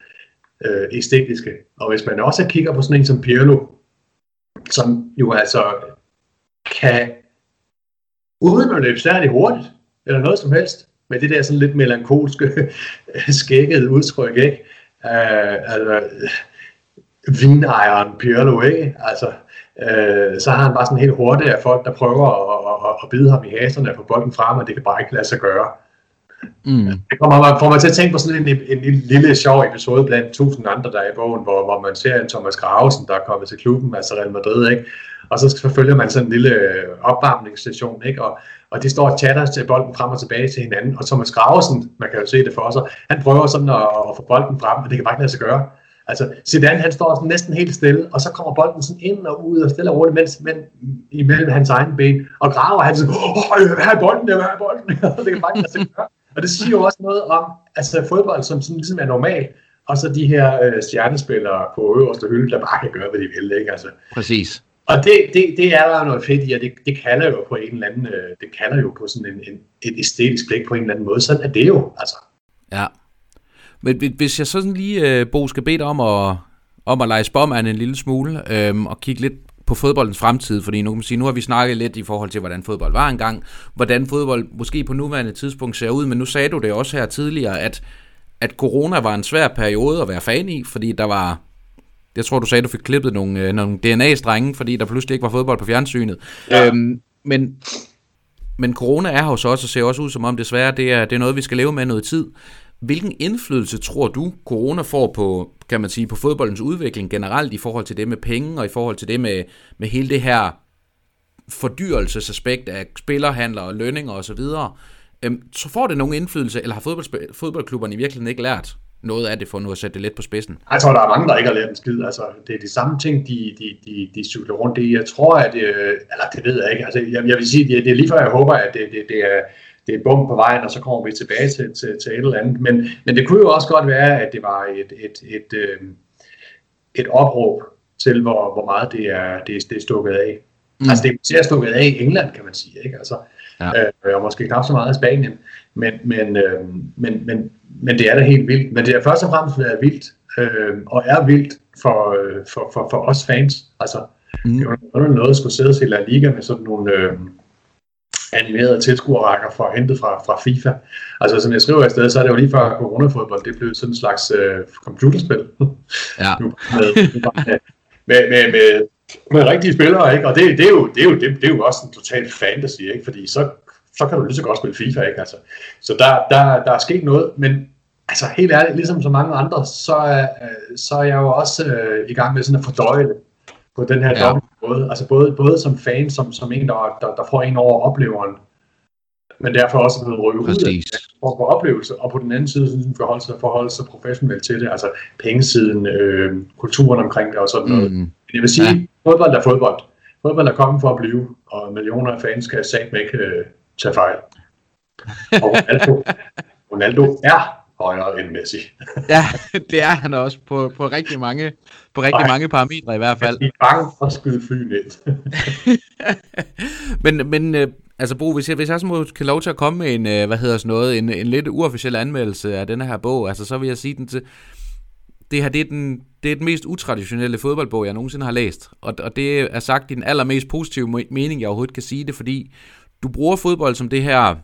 S2: øh, æstetiske. Og hvis man også kigger på sådan en som Pirlo, som jo altså kan uden at løbe særlig hurtigt, eller noget som helst, med det der sådan lidt melankolske, *laughs* skækkede udtryk, ikke? Øh, altså, vinejeren Pirlo, ikke? Altså, uh, så har han bare sådan helt hurtigt af folk, der prøver at, at, at bide ham i haserne og få bolden frem, og det kan bare ikke lade sig gøre. Mm. Det kommer, får mig til at tænke på sådan en, en, en lille sjov episode blandt tusind andre, der er i bogen, hvor, hvor man ser en Thomas Gravesen, der er kommet til klubben, altså Real Madrid, ikke? og så forfølger man sådan en lille øh, opvarmningsstation, ikke? Og, og de står og chatter til bolden frem og tilbage til hinanden, og Thomas Gravesen, man kan jo se det for sig, han prøver sådan at, at få bolden frem, men det kan bare ikke lade sig gøre. Altså, Zidane, han står sådan næsten helt stille, og så kommer bolden sådan ind og ud og stille og roligt, mens, men imellem hans egen ben, og graver han sådan, åh, hvad er bolden der, hvad er bolden *laughs* det kan bare ikke gøre. Og det siger jo også noget om, altså fodbold, som sådan ligesom er normal, og så de her øh, stjernespillere på øverste hylde, der bare kan gøre, hvad de vil, ikke? Altså,
S1: Præcis.
S2: Og det, det, det er der noget fedt i, og det, det kalder jo på en eller anden, øh, det kalder jo på sådan en, en, et æstetisk blik på en eller anden måde. Sådan er det jo, altså.
S1: Ja. Men hvis jeg sådan lige, øh, Bo, skal bede dig om at, om at lege spåmand en lille smule, øhm, og kigge lidt på fodboldens fremtid, fordi nu kan man sige, nu har vi snakket lidt i forhold til, hvordan fodbold var engang, hvordan fodbold måske på nuværende tidspunkt ser ud, men nu sagde du det også her tidligere, at, at corona var en svær periode at være fan i, fordi der var jeg tror, du sagde, du fik klippet nogle, øh, nogle DNA-strenge, fordi der pludselig ikke var fodbold på fjernsynet. Ja. Øhm, men, men corona er hos os, og ser også ud som om desværre, det er, det er noget, vi skal leve med noget tid. Hvilken indflydelse tror du, corona får på, kan man sige, på fodboldens udvikling generelt i forhold til det med penge, og i forhold til det med, med hele det her fordyrelsesaspekt af spillerhandler og lønninger osv., øhm, så får det nogen indflydelse, eller har fodbold, fodboldklubberne i virkeligheden ikke lært noget af det, for nu at sætte det lidt på spidsen?
S2: Jeg tror, der er mange, der ikke har lært en skid. Altså, det er de samme ting, de, de, de, de cykler rundt i. Jeg tror, at... Øh, eller det ved jeg ikke. Altså, jeg, jeg vil sige, det, det er lige før, jeg håber, at det, det, det er det er bum på vejen, og så kommer vi tilbage til, til, til et eller andet. Men, men det kunne jo også godt være, at det var et, et, et, øh, et opråb til, hvor, hvor meget det er, det, er, det er stukket af. Mm. Altså det er stukket af i England, kan man sige. Ikke? Altså, ja. øh, og måske knap så meget i Spanien. Men, men, øh, men, men, men det er da helt vildt. Men det er først og fremmest været vildt, øh, og er vildt for, øh, for, for, for os fans. Altså, mm. det var noget at skulle sidde til La Liga med sådan nogle øh, animerede tilskuerrækker fra hentet fra, fra FIFA. Altså, som jeg skriver i stedet, så er det jo lige før coronafodbold, det blev sådan en slags øh, computerspil.
S1: Ja. *laughs*
S2: med, med, med, med, med rigtige spillere, ikke? Og det, det, er jo, det, er jo, det, det er jo også en total fantasy, ikke? Fordi så så kan du lige så godt spille FIFA, ikke? Altså, så der, der, der er sket noget, men altså helt ærligt, ligesom så mange andre, så er, så er jeg jo også øh, i gang med sådan at fordøje det på den her ja. både, altså både, både som fan, som, som en, der, der, der får en over opleveren, men derfor også blevet rykket ud af for, for oplevelse, og på den anden side sådan, forholde, sig, forholde sig professionelt til det, altså pengesiden, øh, kulturen omkring det og sådan noget. Mm. Jeg vil sige, ja. fodbold er fodbold. Fodbold er kommet for at blive, og millioner af fans skal sagt ikke øh, tage fejl. Og Ronaldo, *laughs* Ronaldo er højere end Messi. *laughs*
S1: ja, det er han også på, på rigtig mange på rigtig Ej, mange parametre i hvert fald.
S2: Jeg er bange for at skyde fly ned. *laughs*
S1: men, men øh, altså Bo, hvis jeg, hvis jeg så må kan lov til at komme med en, øh, hvad hedder sådan noget, en, en lidt uofficiel anmeldelse af denne her bog, altså så vil jeg sige den til, det her det er, den, det er den mest utraditionelle fodboldbog, jeg nogensinde har læst. Og, og det er sagt i den allermest positive mening, jeg overhovedet kan sige det, fordi du bruger fodbold som det her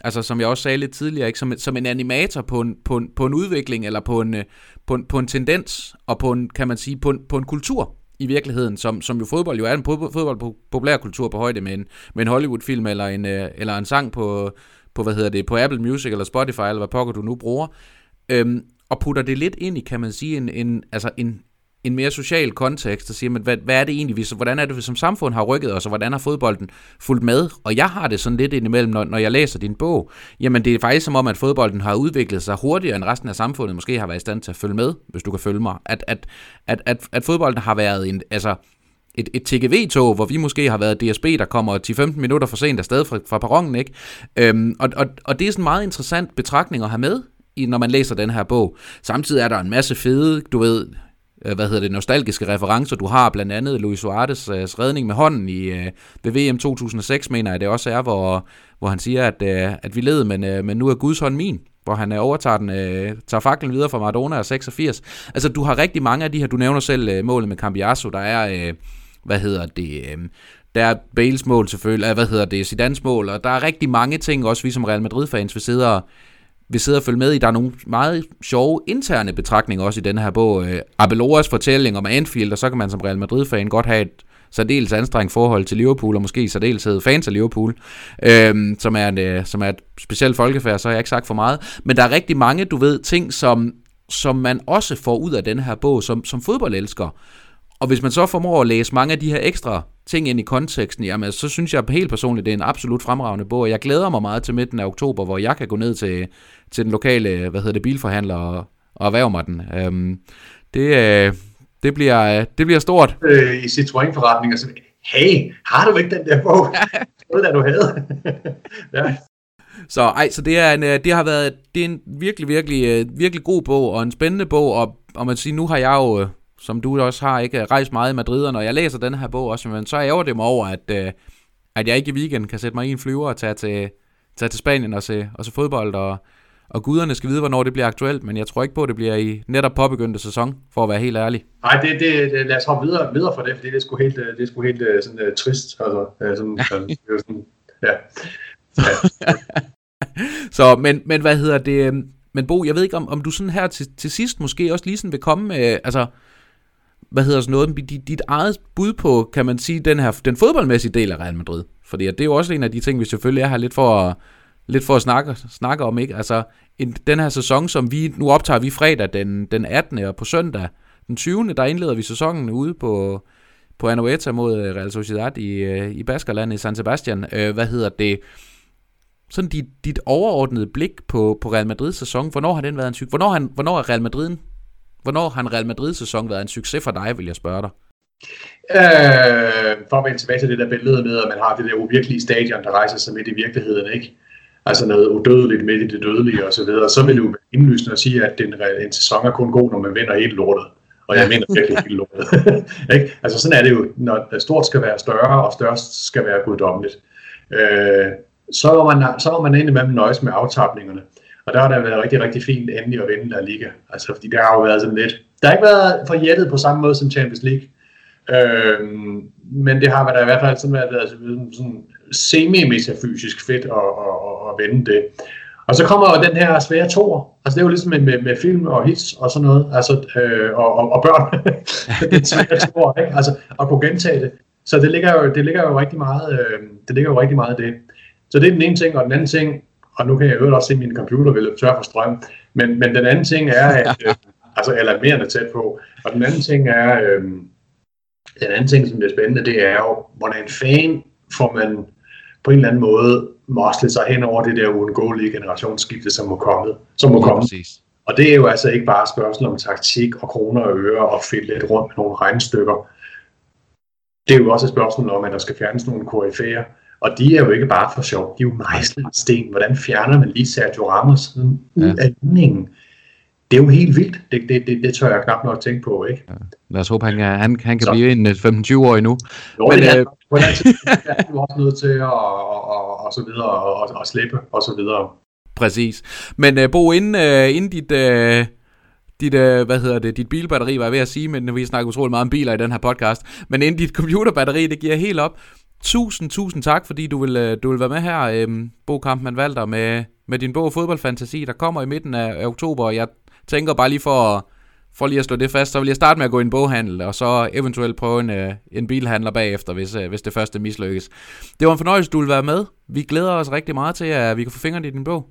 S1: Altså som jeg også sagde lidt tidligere, ikke? Som, som en animator på en, på, en, på en udvikling, eller på en, øh, på, en, på en tendens, og på en, kan man sige, på en, på en kultur i virkeligheden, som, som jo fodbold jo er en fodbold populærkultur på højde med en, med en Hollywood-film, eller en, øh, eller en sang på, på, hvad hedder det, på Apple Music, eller Spotify, eller hvad pokker du nu bruger, øhm, og putter det lidt ind i, kan man sige, en, en, altså en, en mere social kontekst og siger, men hvad, hvad er det egentlig, vi, hvordan er det, vi som samfund har rykket os, og hvordan har fodbolden fulgt med? Og jeg har det sådan lidt indimellem, når, når jeg læser din bog, jamen det er faktisk som om, at fodbolden har udviklet sig hurtigere, end resten af samfundet måske har været i stand til at følge med, hvis du kan følge mig. At, at, at, at, at fodbolden har været en, altså, et, et TGV-tog, hvor vi måske har været DSB, der kommer 10-15 minutter for sent afsted fra, fra perronen, ikke? Øhm, og, og, og det er sådan en meget interessant betragtning at have med, når man læser den her bog. Samtidig er der en masse fede, du ved, Øh, hvad hedder det, nostalgiske referencer. Du har blandt andet Luis Suarez' øh, redning med hånden i øh, ved VM 2006, mener jeg det også er, hvor, hvor han siger, at, at vi led, men, men nu er Guds hånd min hvor han overtager den, tager faklen videre fra Maradona og 86. Altså, du har rigtig mange af de her, du nævner selv uh, målet med Cambiasso, der er, hvad hedder det, der er Bales mål selvfølgelig, hvad hedder det, Zidane's mål, og der er rigtig mange ting, også vi som Real Madrid-fans vil sidde og, vil sidde og følge med i. Der er nogle meget sjove interne betragtninger også i den her bog. Øh, Abeloras fortælling om Anfield, og så kan man som Real Madrid-fan godt have et særdeles anstrengt forhold til Liverpool, og måske i særdeleshed fans af Liverpool, øh, som, er en, øh, som er et specielt folkefærd, så har jeg ikke sagt for meget. Men der er rigtig mange, du ved, ting, som, som man også får ud af den her bog, som, som fodboldelsker. Og hvis man så formår at læse mange af de her ekstra ting ind i konteksten, jamen så synes jeg helt personligt, det er en absolut fremragende bog. Jeg glæder mig meget til midten af oktober, hvor jeg kan gå ned til, til den lokale, hvad hedder det, bilforhandler og, og erhverve mig den. Øhm, det, øh, det, bliver, det bliver stort.
S2: Øh, I Citroën-forretninger, så hey, har du ikke den der bog? *laughs* Det der du havde. *laughs*
S1: ja. Så, ej, så det, er en, øh, det har været det er en virkelig, virkelig, øh, virkelig god bog, og en spændende bog, og, og man siger, nu har jeg jo, som du også har, ikke rejst meget i Madrid, og når jeg læser den her bog også, men så ærger det mig over, at, at jeg ikke i weekend kan sætte mig i en flyver og tage til, tage til Spanien og se, og se fodbold, og, og guderne skal vide, hvornår det bliver aktuelt, men jeg tror ikke på, at det bliver i netop påbegyndte sæson, for at være helt ærlig.
S2: Nej, det, det, det, lad os hoppe videre, videre for det, fordi det er sgu helt, det er sgu helt øh, sådan, uh, trist. Altså, sådan, sådan, sådan, ja. ja. *laughs*
S1: Så, men, men hvad hedder det? Øhm, men Bo, jeg ved ikke, om, om du sådan her til, til sidst måske også lige sådan vil komme med, altså, hvad hedder sådan noget, dit, dit eget bud på, kan man sige, den her, den fodboldmæssige del af Real Madrid. Fordi det er jo også en af de ting, vi selvfølgelig er her lidt for at, lidt for at snakke, snakke om, ikke? Altså, en, den her sæson, som vi, nu optager vi fredag den, den 18. og på søndag den 20. der indleder vi sæsonen ude på, på Anoeta mod øh, Real Sociedad i, øh, i Baskerland i San Sebastian. Øh, hvad hedder det? Sådan dit, dit overordnede blik på, på Real Madrids sæson, hvornår har den været en syg? Hvornår, han, hvornår er Real Madrid Hvornår har en Real Madrid sæson været en succes for dig, vil jeg spørge dig?
S2: Øh, for at vende tilbage til det der billede med, at man har det der uvirkelige stadion, der rejser sig midt i virkeligheden, ikke? altså noget udødeligt midt i det dødelige osv., så, videre, så vil det jo være indlysende at sige, at en, en sæson er kun god, når man vinder helt lortet. Og jeg mener virkelig helt lortet. *laughs* ikke? Altså sådan er det jo, når stort skal være større, og størst skal være guddommeligt. Øh, så var man, så var man indimellem nøjes med aftapningerne. Og der har det været rigtig, rigtig fint endelig at vinde der Liga. Altså fordi der har jo været sådan lidt, der har ikke været forjættet på samme måde som Champions League. Øh, men det har været, i hvert fald sådan været, været sådan semi-metafysisk fedt at, at, at, at vende det. Og så kommer jo den her svære tor. Altså det er jo ligesom med, med, med film og hits og sådan noget, altså, øh, og, og, og børn. *laughs* den svære tor, ikke? Altså at kunne gentage det. Så det ligger jo, det ligger jo rigtig meget, øh, det ligger jo rigtig meget det. Så det er den ene ting, og den anden ting, og nu kan jeg jo også se, at min computer vil løbe tør for strøm, men, men den anden ting er, at, øh, *laughs* altså alarmerende tæt på, og den anden ting er, øh, Den anden ting, som er spændende, det er jo, hvordan fan får man på en eller anden måde moslet sig hen over det der uundgåelige generationsskifte, som må komme. Som må komme. Præcis. Og det er jo altså ikke bare et spørgsmål om taktik og kroner og øre og fedt lidt rundt med nogle regnestykker. Det er jo også et spørgsmål om, at der skal fjernes nogle koryfærer. Og de er jo ikke bare for sjov, de er jo mejslet sten. Hvordan fjerner man lige Sergio Ramos ud ja. af ligningen? Det er jo helt vildt. Det, det, det, det tør jeg knap nok tænke på, ikke? Ja.
S1: Lad os håbe, han, han, han kan Så. blive en 15-20 år endnu.
S2: Jo, Men, det øh... på den tid er du også nødt til at og, og, og så videre, og, og, og slippe, og så videre.
S1: Præcis. Men uh, Bo, inden, uh, inden dit... Uh dit, uh, hvad hedder det, dit bilbatteri, var jeg ved at sige, men vi snakker utrolig meget om biler i den her podcast. Men inden dit computerbatteri, det giver helt op. Tusind, tusind tak, fordi du vil, øh, du vil være med her, øhm, Bo Kampmann Valder, med, med din bog Fodboldfantasi, der kommer i midten af, af oktober. Jeg tænker bare lige for, for lige at slå det fast, så vil jeg starte med at gå i en boghandel, og så eventuelt prøve en, øh, en bilhandler bagefter, hvis, øh, hvis det første mislykkes. Det var en fornøjelse, du vil være med. Vi glæder os rigtig meget til, at vi kan få fingrene i din bog.